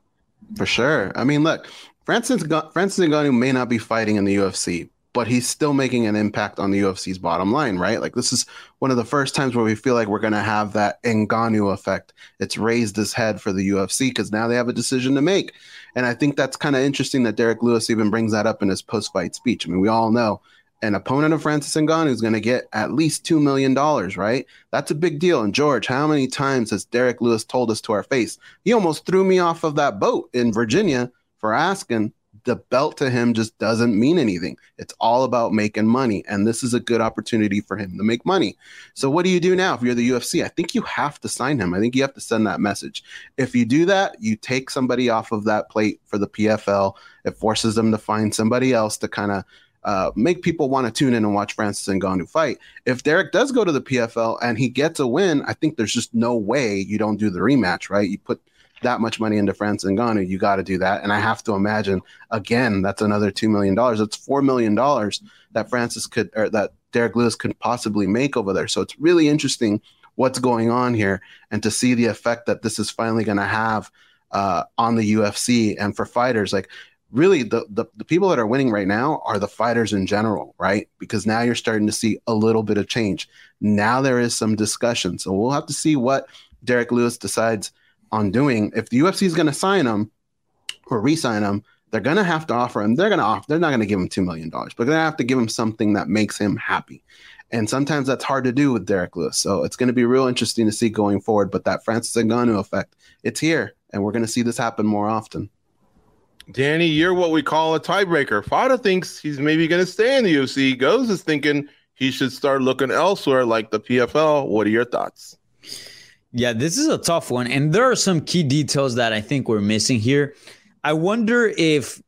For sure. I mean, look, Francis Francis Ngannou may not be fighting in the UFC, but he's still making an impact on the UFC's bottom line, right? Like this is one of the first times where we feel like we're going to have that Ngannou effect. It's raised his head for the UFC because now they have a decision to make, and I think that's kind of interesting that Derrick Lewis even brings that up in his post-fight speech. I mean, we all know an opponent of Francis Ngannou is going to get at least two million dollars, right? That's a big deal. And George, how many times has Derrick Lewis told us to our face? He almost threw me off of that boat in Virginia for asking. The belt to him just doesn't mean anything. It's all about making money. And this is a good opportunity for him to make money. So, what do you do now if you're the UFC? I think you have to sign him. I think you have to send that message. If you do that, you take somebody off of that plate for the PFL. It forces them to find somebody else to kind of uh, make people want to tune in and watch Francis and Ngannou fight. If Derrick does go to the PFL and he gets a win, I think there's just no way you don't do the rematch, right? You put that much money into Francis Ngannou, you got to do that. And I have to imagine again, that's another two million dollars. That's four million dollars that Francis could or that Derrick Lewis could possibly make over there. So it's really interesting what's going on here and to see the effect that this is finally going to have uh, on the UFC and for fighters. Like really the, the the people that are winning right now are the fighters in general, right? Because now you're starting to see a little bit of change. Now there is some discussion. So we'll have to see what Derrick Lewis decides on doing. If the UFC is going to sign him or re-sign him, they're going to have to offer him. They're going to offer. They're not going to give him two million dollars, but they're going to have to give him something that makes him happy. And sometimes that's hard to do with Derrick Lewis. So it's going to be real interesting to see going forward. But that Francis Ngannou effect, it's here, and we're going to see this happen more often. Danny, you're what we call a tiebreaker. Farah thinks he's maybe going to stay in the UFC. Goze is thinking he should start looking elsewhere, like the PFL. What are your thoughts? Yeah, this is a tough one. And there are some key details that I think we're missing here. I wonder if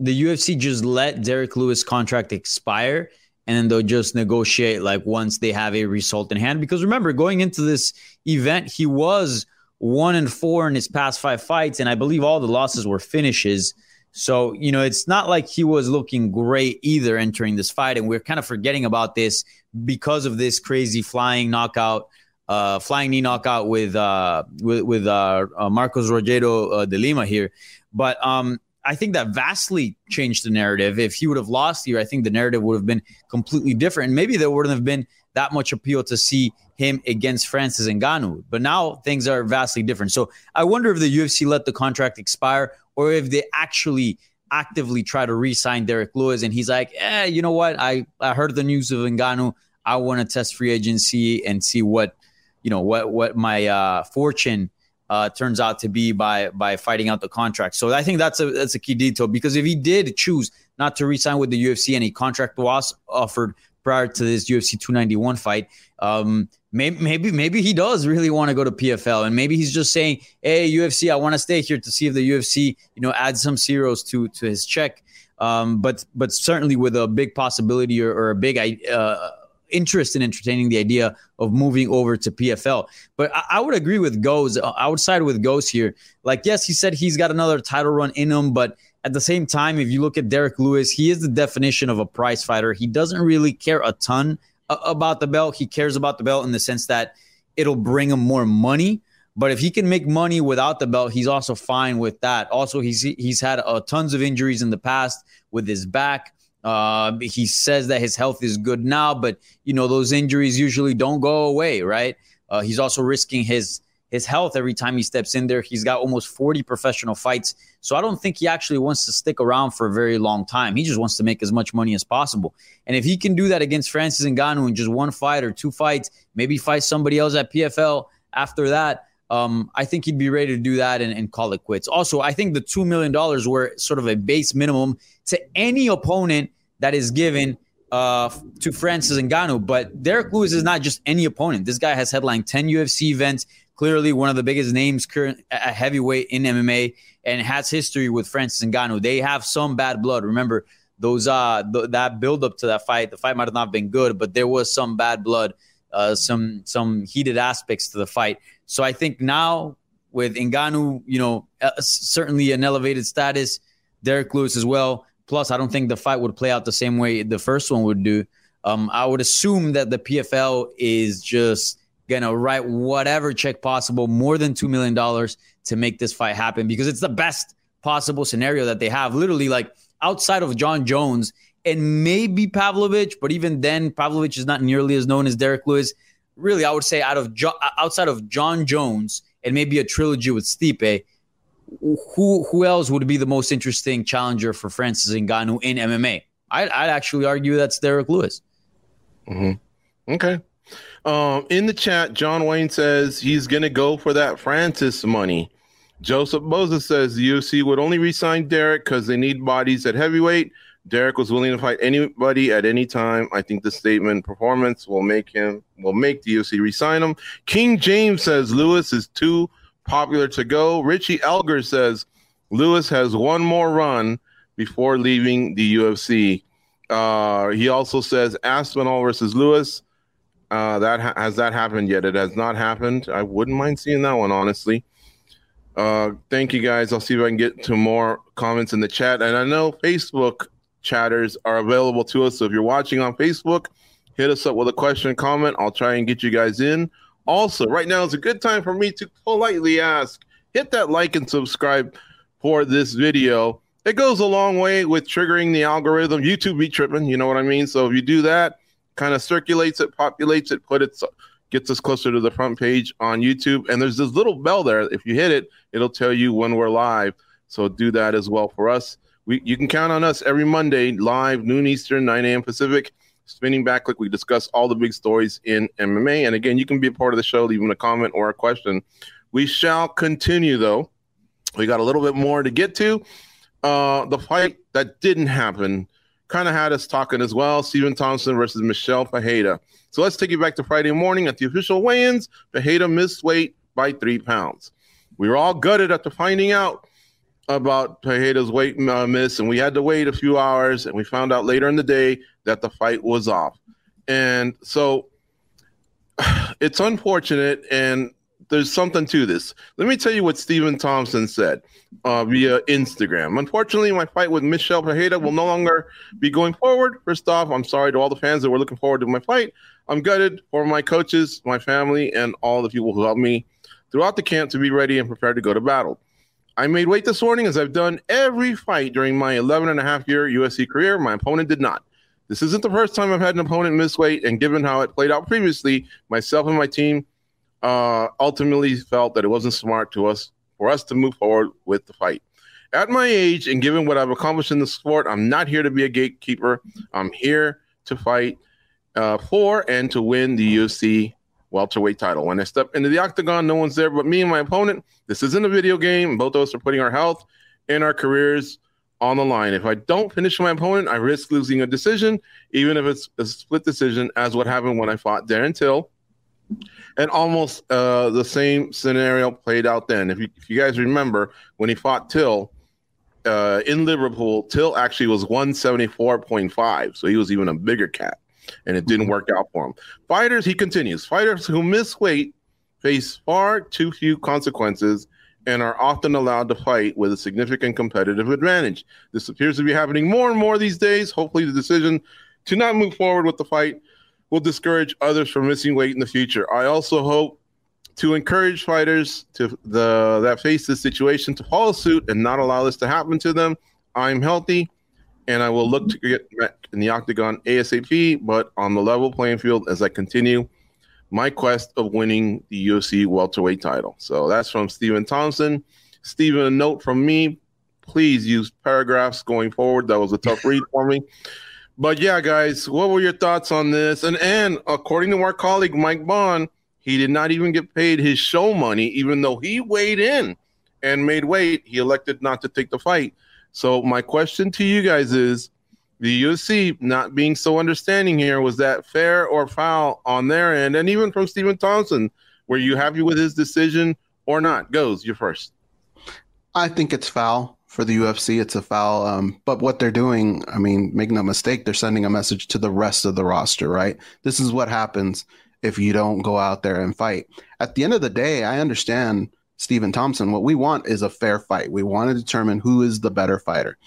the UFC just let Derrick Lewis contract expire and then they'll just negotiate like once they have a result in hand. Because remember, going into this event, he was one and four in his past five fights, and I believe all the losses were finishes. So, you know, it's not like he was looking great either entering this fight. And we're kind of forgetting about this because of this crazy flying knockout uh, flying knee knockout with uh, with, with uh, uh Marcos Rogerio uh, de Lima here. But um, I think that vastly changed the narrative. If he would have lost here, I think the narrative would have been completely different. And maybe there wouldn't have been that much appeal to see him against Francis Ngannou. But now things are vastly different. So I wonder if the UFC let the contract expire or if they actually actively try to re-sign Derrick Lewis and he's like, eh, you know what? I, I heard the news of Ngannou. I want to test free agency and see what – you know what what my uh, fortune uh, turns out to be by by fighting out the contract. So I think that's a that's a key detail because if he did choose not to resign with the UFC and a contract was offered prior to this UFC 291 fight, um, maybe maybe maybe he does really want to go to PFL and maybe he's just saying, "Hey UFC, I want to stay here to see if the UFC you know adds some zeros to to his check." Um, but but certainly with a big possibility or, or a big uh, interest in entertaining the idea of moving over to PFL. But I, I would agree with Goze. Uh, I would side with Goze here. Like, yes, he said he's got another title run in him, but at the same time, if you look at Derrick Lewis, he is the definition of a prize fighter. He doesn't really care a ton uh, about the belt. He cares about the belt in the sense that it'll bring him more money. But if he can make money without the belt, he's also fine with that. Also, he's he's had uh, tons of injuries in the past with his back. Uh, he says that his health is good now, but you know those injuries usually don't go away, right? Uh, he's also risking his his health every time he steps in there. He's got almost 40 professional fights, so I don't think he actually wants to stick around for a very long time. He just wants to make as much money as possible. And if he can do that against Francis Ngannou in just one fight or two fights, maybe fight somebody else at PFL after that, um, I think he'd be ready to do that and, and, call it quits. Also, I think the $2 million were sort of a base minimum to any opponent that is given uh, to Francis Ngannou. But Derrick Lewis is not just any opponent. This guy has headlined 10 UFC events, clearly one of the biggest names current heavyweight in MMA, and has history with Francis Ngannou. They have some bad blood. Remember, those uh th- that build up to that fight, the fight might have not been good, but there was some bad blood, uh, some some heated aspects to the fight. So I think now with Ngannou, you know, uh, certainly an elevated status, Derrick Lewis as well Plus, I don't think the fight would play out the same way the first one would do. Um, I would assume that the PFL is just gonna write whatever check possible, more than two million dollars, to make this fight happen because it's the best possible scenario that they have. Literally, like outside of Jon Jones and maybe Pavlovich, but even then, Pavlovich is not nearly as known as Derrick Lewis. Really, I would say out of jo- outside of Jon Jones and maybe a trilogy with Stipe, who who else would be the most interesting challenger for Francis Ngannou in MMA? I'd, I'd actually argue that's Derrick Lewis. Mm-hmm. Okay. Um, in the chat, John Wayne says he's going to go for that Francis money. Joseph Moses says the UFC would only resign Derrick because they need bodies at heavyweight. Derrick was willing to fight anybody at any time. I think the statement performance will make him will make the UFC resign him. King James says Lewis is too popular to go. Richie Elger says Lewis has one more run before leaving the UFC. Uh, he also says Aspinall versus Lewis. Uh, that ha- has that happened yet? It has not happened. I wouldn't mind seeing that one, honestly. Uh, thank you guys. I'll see if I can get to more comments in the chat. And I know Facebook chatters are available to us. So if you're watching on Facebook, hit us up with a question, comment. I'll try and get you guys in. Also, right now is a good time for me to politely ask hit that like and subscribe for this video. It goes a long way with triggering the algorithm. YouTube be tripping, you know what I mean? So if you do that, kind of circulates it, populates it, put it gets us closer to the front page on YouTube. And there's this little bell there. If you hit it, it'll tell you when we're live. So do that as well for us. We you can count on us every Monday live, noon Eastern, 9 a.m. Pacific Spinning Back Clique we discuss all the big stories in MMA. And again, you can be a part of the show, leaving a comment or a question. We shall continue though. We got a little bit more to get to. Uh, the fight that didn't happen kind of had us talking as well. Stephen Thompson versus Michel Pereira. So let's take you back to Friday morning at the official weigh-ins. Pereira missed weight by three pounds. We were all gutted after finding out about Pereira's weight uh, miss, and we had to wait a few hours, and we found out later in the day that the fight was off. And so it's unfortunate, and there's something to this. Let me tell you what Stephen Thompson said uh, via Instagram. Unfortunately, my fight with Michel Pereira will no longer be going forward. First off, I'm sorry to all the fans that were looking forward to my fight. I'm gutted for my coaches, my family, and all the people who helped me throughout the camp to be ready and prepared to go to battle. I made weight this morning as I've done every fight during my 11 and a half year UFC career. My opponent did not. This isn't the first time I've had an opponent miss weight, and given how it played out previously, myself and my team uh, ultimately felt that it wasn't smart to us for us to move forward with the fight. At my age, and given what I've accomplished in the sport, I'm not here to be a gatekeeper. I'm here to fight uh, for and to win the UFC welterweight title. When I step into the octagon, no one's there but me and my opponent. This isn't a video game. Both of us are putting our health and our careers on the line. If I don't finish my opponent, I risk losing a decision, even if it's a split decision, as what happened when I fought Darren Till. And almost uh, the same scenario played out then. If you, if you guys remember, when he fought Till uh, in Liverpool, Till actually was 174.5. So he was even a bigger cat and it didn't mm-hmm. work out for him. Fighters, he continues, fighters who miss weight face far too few consequences and are often allowed to fight with a significant competitive advantage. This appears to be happening more and more these days. Hopefully, the decision to not move forward with the fight will discourage others from missing weight in the future. I also hope to encourage fighters to the that face this situation to follow suit and not allow this to happen to them. I'm healthy and I will look to get in the octagon ASAP, but on the level playing field as I continue my quest of winning the UFC welterweight title. So that's from Stephen Thompson. Stephen, a note from me. Please use paragraphs going forward. That was a tough read for me. But yeah, guys, what were your thoughts on this? And and according to our colleague Mike Bohn, he did not even get paid his show money, even though he weighed in and made weight. He elected not to take the fight. So my question to you guys is the UFC not being so understanding here, was that fair or foul on their end? And even from Stephen Thompson, were you happy with his decision or not? Goze, you first. I think it's foul for the UFC. It's a foul. Um, but what they're doing, I mean, make no mistake, they're sending a message to the rest of the roster, right? This is what happens if you don't go out there and fight. At the end of the day, I understand Stephen Thompson, what we want is a fair fight. We want to determine who is the better fighter.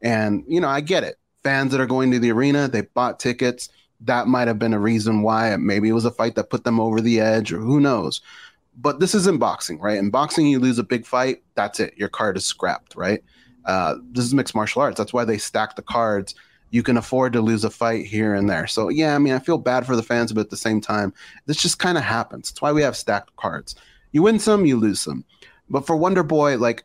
And, you know, I get it. Fans that are going to the arena, they bought tickets. That might have been a reason why. Maybe it was a fight that put them over the edge, or who knows. But this is in boxing, right? In boxing, you lose a big fight, that's it. Your card is scrapped, right? Uh, this is mixed martial arts. That's why they stack the cards. You can afford to lose a fight here and there. So, yeah, I mean, I feel bad for the fans, but at the same time, this just kind of happens. That's why we have stacked cards. You win some, you lose some. But for Wonder Boy, like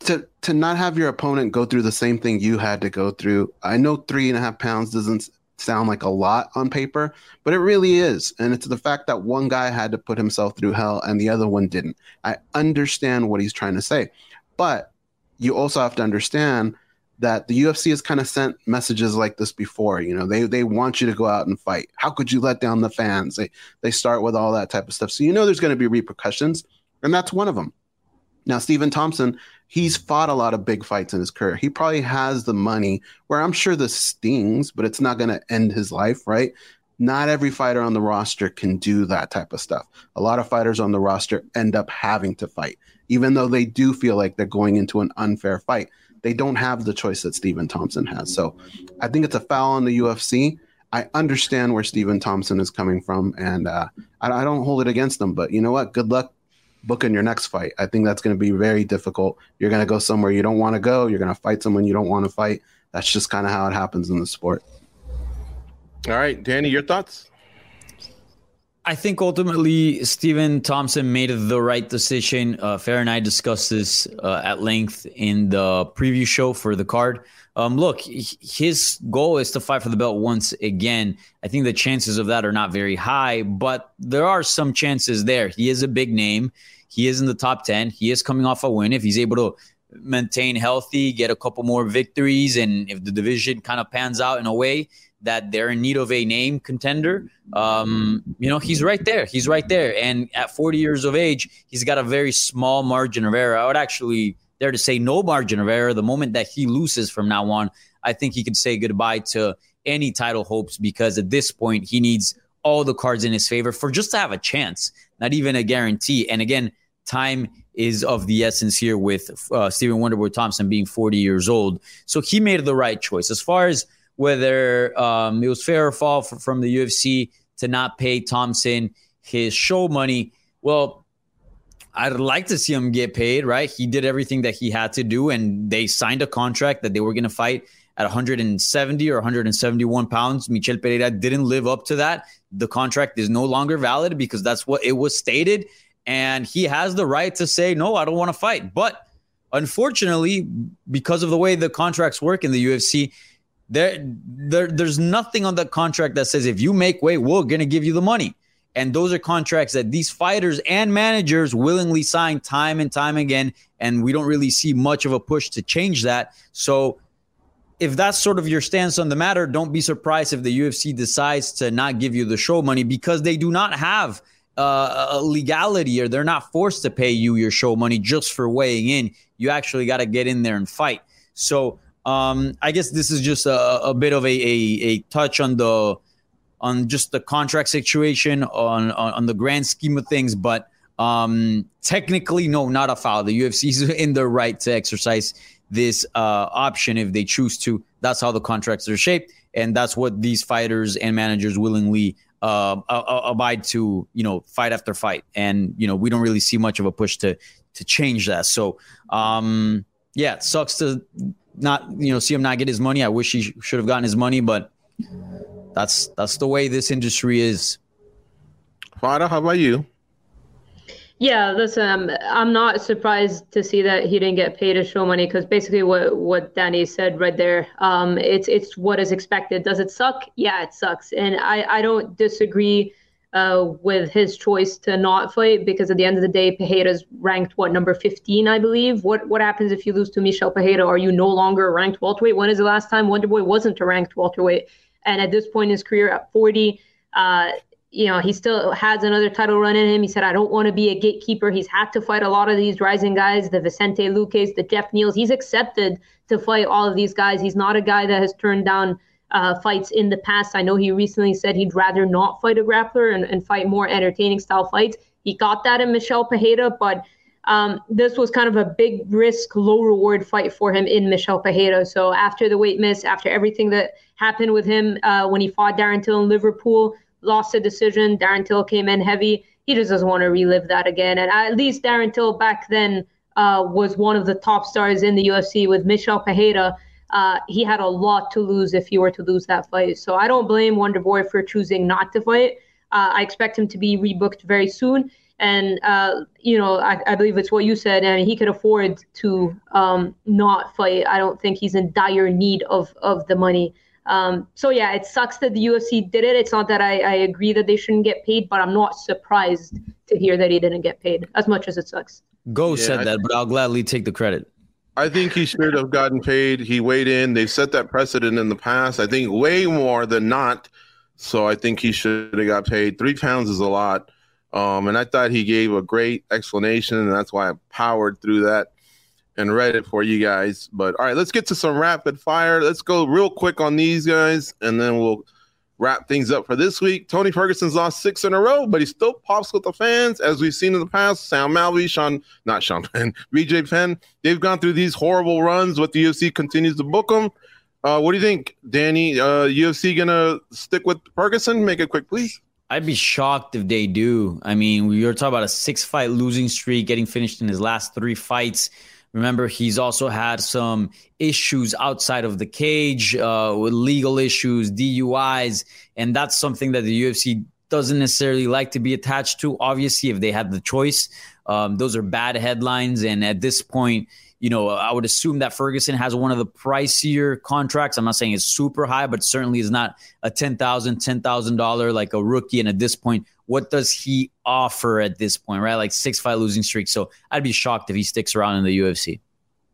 to to not have your opponent go through the same thing you had to go through. I know three and a half pounds doesn't sound like a lot on paper, but it really is. And it's the fact that one guy had to put himself through hell and the other one didn't. I understand what he's trying to say. But you also have to understand that the UFC has kind of sent messages like this before. You know, they they want you to go out and fight. How could you let down the fans? They they start with all that type of stuff. So you know there's going to be repercussions, and that's one of them. Now, Stephen Thompson, he's fought a lot of big fights in his career. He probably has the money where I'm sure this stings, but it's not going to end his life, right? Not every fighter on the roster can do that type of stuff. A lot of fighters on the roster end up having to fight, even though they do feel like they're going into an unfair fight they don't have the choice that Stephen Thompson has. So I think it's a foul on the UFC. I understand where Stephen Thompson is coming from, and uh, I, I, don't hold it against them. But you know what? Good luck booking your next fight. I think that's going to be very difficult. You're going to go somewhere you don't want to go. You're going to fight someone you don't want to fight. That's just kind of how it happens in the sport. All right, Danny, your thoughts? I think ultimately Stephen Thompson made the right decision. Uh, Farah and I discussed this uh, at length in the preview show for the card. Um, look, his goal is to fight for the belt once again. I think the chances of that are not very high, but there are some chances there. He is a big name. He is in the top 10. He is coming off a win. If he's able to maintain healthy, get a couple more victories, and if the division kind of pans out in a way that they're in need of a name contender, um, you know, he's right there. He's right there. And at 40 years of age, he's got a very small margin of error. I would actually dare to say no margin of error. The moment that he loses from now on, I think he can say goodbye to any title hopes because at this point, he needs all the cards in his favor for just to have a chance, not even a guarantee. And again, time is of the essence here with uh, Stephen Wonderboy Thompson being 40 years old. So he made the right choice. As far as whether um, it was fair or foul for, from the UFC to not pay Thompson his show money. Well, I'd like to see him get paid, right? He did everything that he had to do, and they signed a contract that they were going to fight at 170 or 171 pounds. Michel Pereira didn't live up to that. The contract is no longer valid because that's what it was stated. And he has the right to say, no, I don't want to fight. But unfortunately, because of the way the contracts work in the UFC, there, there there's nothing on the contract that says if you make weight, we're going to give you the money. And those are contracts that these fighters and managers willingly sign time and time again. And we don't really see much of a push to change that. So if that's sort of your stance on the matter, don't be surprised if the UFC decides to not give you the show money because they do not have uh, a legality or they're not forced to pay you your show money just for weighing in. You actually got to get in there and fight. So um, I guess this is just a, a bit of a, a, a touch on the on just the contract situation on, on, on the grand scheme of things, but um, technically, no, not a foul. The UFC is in the right to exercise this uh, option if they choose to. That's how the contracts are shaped, and that's what these fighters and managers willingly uh, abide to. You know, fight after fight, and you know we don't really see much of a push to to change that. So, um, yeah, it sucks to not you know see him not get his money. I wish he should have gotten his money, but that's that's the way this industry is. Farah, how about you? Yeah, listen, I'm, I'm not surprised to see that he didn't get paid his show money because basically what, what Danny said right there, um, it's it's what is expected. Does it suck? Yeah, it sucks, and I I don't disagree uh, with his choice to not fight because at the end of the day, Pereira's ranked what number 15, I believe. What what happens if you lose to Michel Pereira? Are you no longer ranked welterweight? When is the last time Wonderboy wasn't a ranked welterweight? And at this point in his career, at 40. Uh, you know, he still has another title run in him. He said, I don't want to be a gatekeeper. He's had to fight a lot of these rising guys, the Vicente Luques, the Jeff Neals. He's accepted to fight all of these guys. He's not a guy that has turned down uh, fights in the past. I know he recently said he'd rather not fight a grappler and, and fight more entertaining style fights. He got that in Michel Pereira, but um, this was kind of a big risk, low reward fight for him in Michel Pereira. So after the weight miss, after everything that happened with him uh, when he fought Darren Till in Liverpool, lost a decision. Darren Till came in heavy. He just doesn't want to relive that again. And at least Darren Till back then uh, was one of the top stars in the UFC with Michel Pereira. Uh, he had a lot to lose if he were to lose that fight. So I don't blame Wonder Boy for choosing not to fight. Uh, I expect him to be rebooked very soon. And, uh, you know, I, I, believe it's what you said. I mean, he could afford to um, not fight. I don't think he's in dire need of, of the money. Um, so yeah, it sucks that the UFC did it. It's not that I, I agree that they shouldn't get paid, but I'm not surprised to hear that he didn't get paid as much as it sucks. Go yeah, said I, that, but I'll gladly take the credit. I think he should have gotten paid. He weighed in. They've set that precedent in the past. I think way more than not. So I think he should have got paid. Three pounds is a lot. Um, and I thought he gave a great explanation, and that's why I powered through that and read it for you guys. But all right, let's get to some rapid fire. Let's go real quick on these guys, and then we'll wrap things up for this week. Tony Ferguson's lost six in a row, but he still pops with the fans, as we've seen in the past. Sam Alvey, Sean, not Sean Penn, BJ Penn, they've gone through these horrible runs, but the UFC continues to book them. Uh, what do you think, Danny? Uh, UFC gonna stick with Ferguson? Make it quick, please. I'd be shocked if they do. I mean, we are talking about a six fight losing streak, getting finished in his last three fights. Remember, he's also had some issues outside of the cage uh, with legal issues, DUIs, and that's something that the UFC doesn't necessarily like to be attached to. Obviously, if they had the choice, um, those are bad headlines. And at this point, you know, I would assume that Ferguson has one of the pricier contracts. I'm not saying it's super high, but certainly is not a $10,000, $10,000 like a rookie. And at this point, what does he offer at this point, right? Like six fight losing streak. So I'd be shocked if he sticks around in the UFC.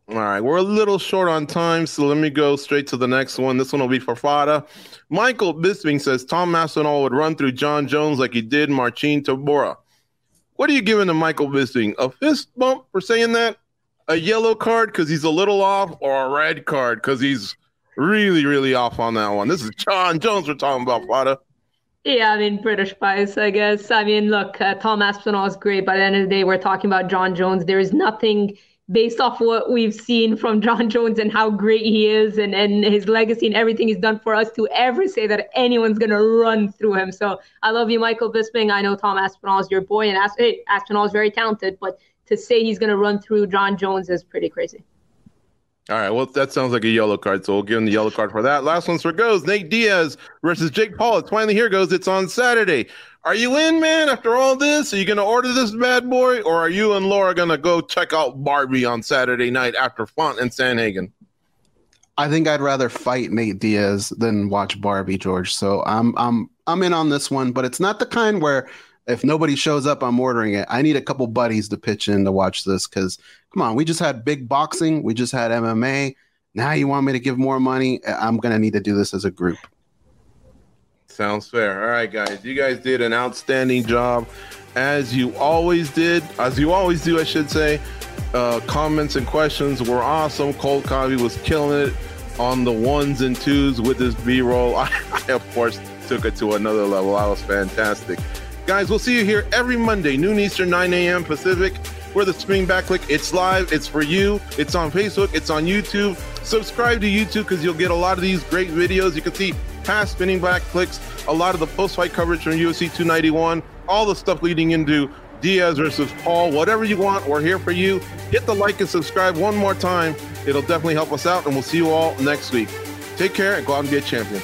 All right, we're a little short on time, so let me go straight to the next one. This one will be for Farah. Michael Bisping says Tom Aspinall would run through Jon Jones like he did Marcin Tybura. What are you giving to Michael Bisping? A fist bump for saying that? A yellow card because he's a little off, or a red card because he's really, really off on that one? This is Jon Jones we're talking about, Farah. Yeah, I mean British bias, I guess. I mean, look, uh, Tom Aspinall is great. By the end of the day, we're talking about Jon Jones. There is nothing based off what we've seen from Jon Jones and how great he is and, and his legacy and everything he's done for us to ever say that anyone's gonna run through him. So I love you, Michael Bisping. I know Tom Aspinall is your boy, and As- hey, Aspinall is very talented, but to say he's gonna run through Jon Jones is pretty crazy. All right, well, that sounds like a yellow card, so we'll give him the yellow card for that. Last one's for Goze Nate Diaz versus Jake Paul. It's finally here Goze. It's on Saturday. Are you in, man? After all this, are you going to order this bad boy, or are you and Laura going to go check out Barbie on Saturday night after Font and Sandhagen? I think I'd rather fight Nate Diaz than watch Barbie, George. So I'm I'm I'm in on this one, but it's not the kind where if nobody shows up, I'm ordering it. I need a couple buddies to pitch in to watch this because come on, we just had big boxing, we just had MMA. Now you want me to give more money? I'm gonna need to do this as a group. Sounds fair. All right, guys. You guys did an outstanding job, as you always did, as you always do, I should say. Uh, comments and questions were awesome. Cold Copy was killing it on the ones and twos with this B roll. I, I, of course, took it to another level. I was fantastic. Guys, we'll see you here every Monday, noon Eastern, 9 a.m. Pacific. We're the Spinning Back Clique. It's live. It's for you. It's on Facebook. It's on YouTube. Subscribe to YouTube because you'll get a lot of these great videos. You can see past Spinning Back Cliques, a lot of the post-fight coverage from UFC 291, all the stuff leading into Diaz versus Paul. Whatever you want, we're here for you. Hit the like and subscribe one more time. It'll definitely help us out, and we'll see you all next week. Take care and go out and be a champion.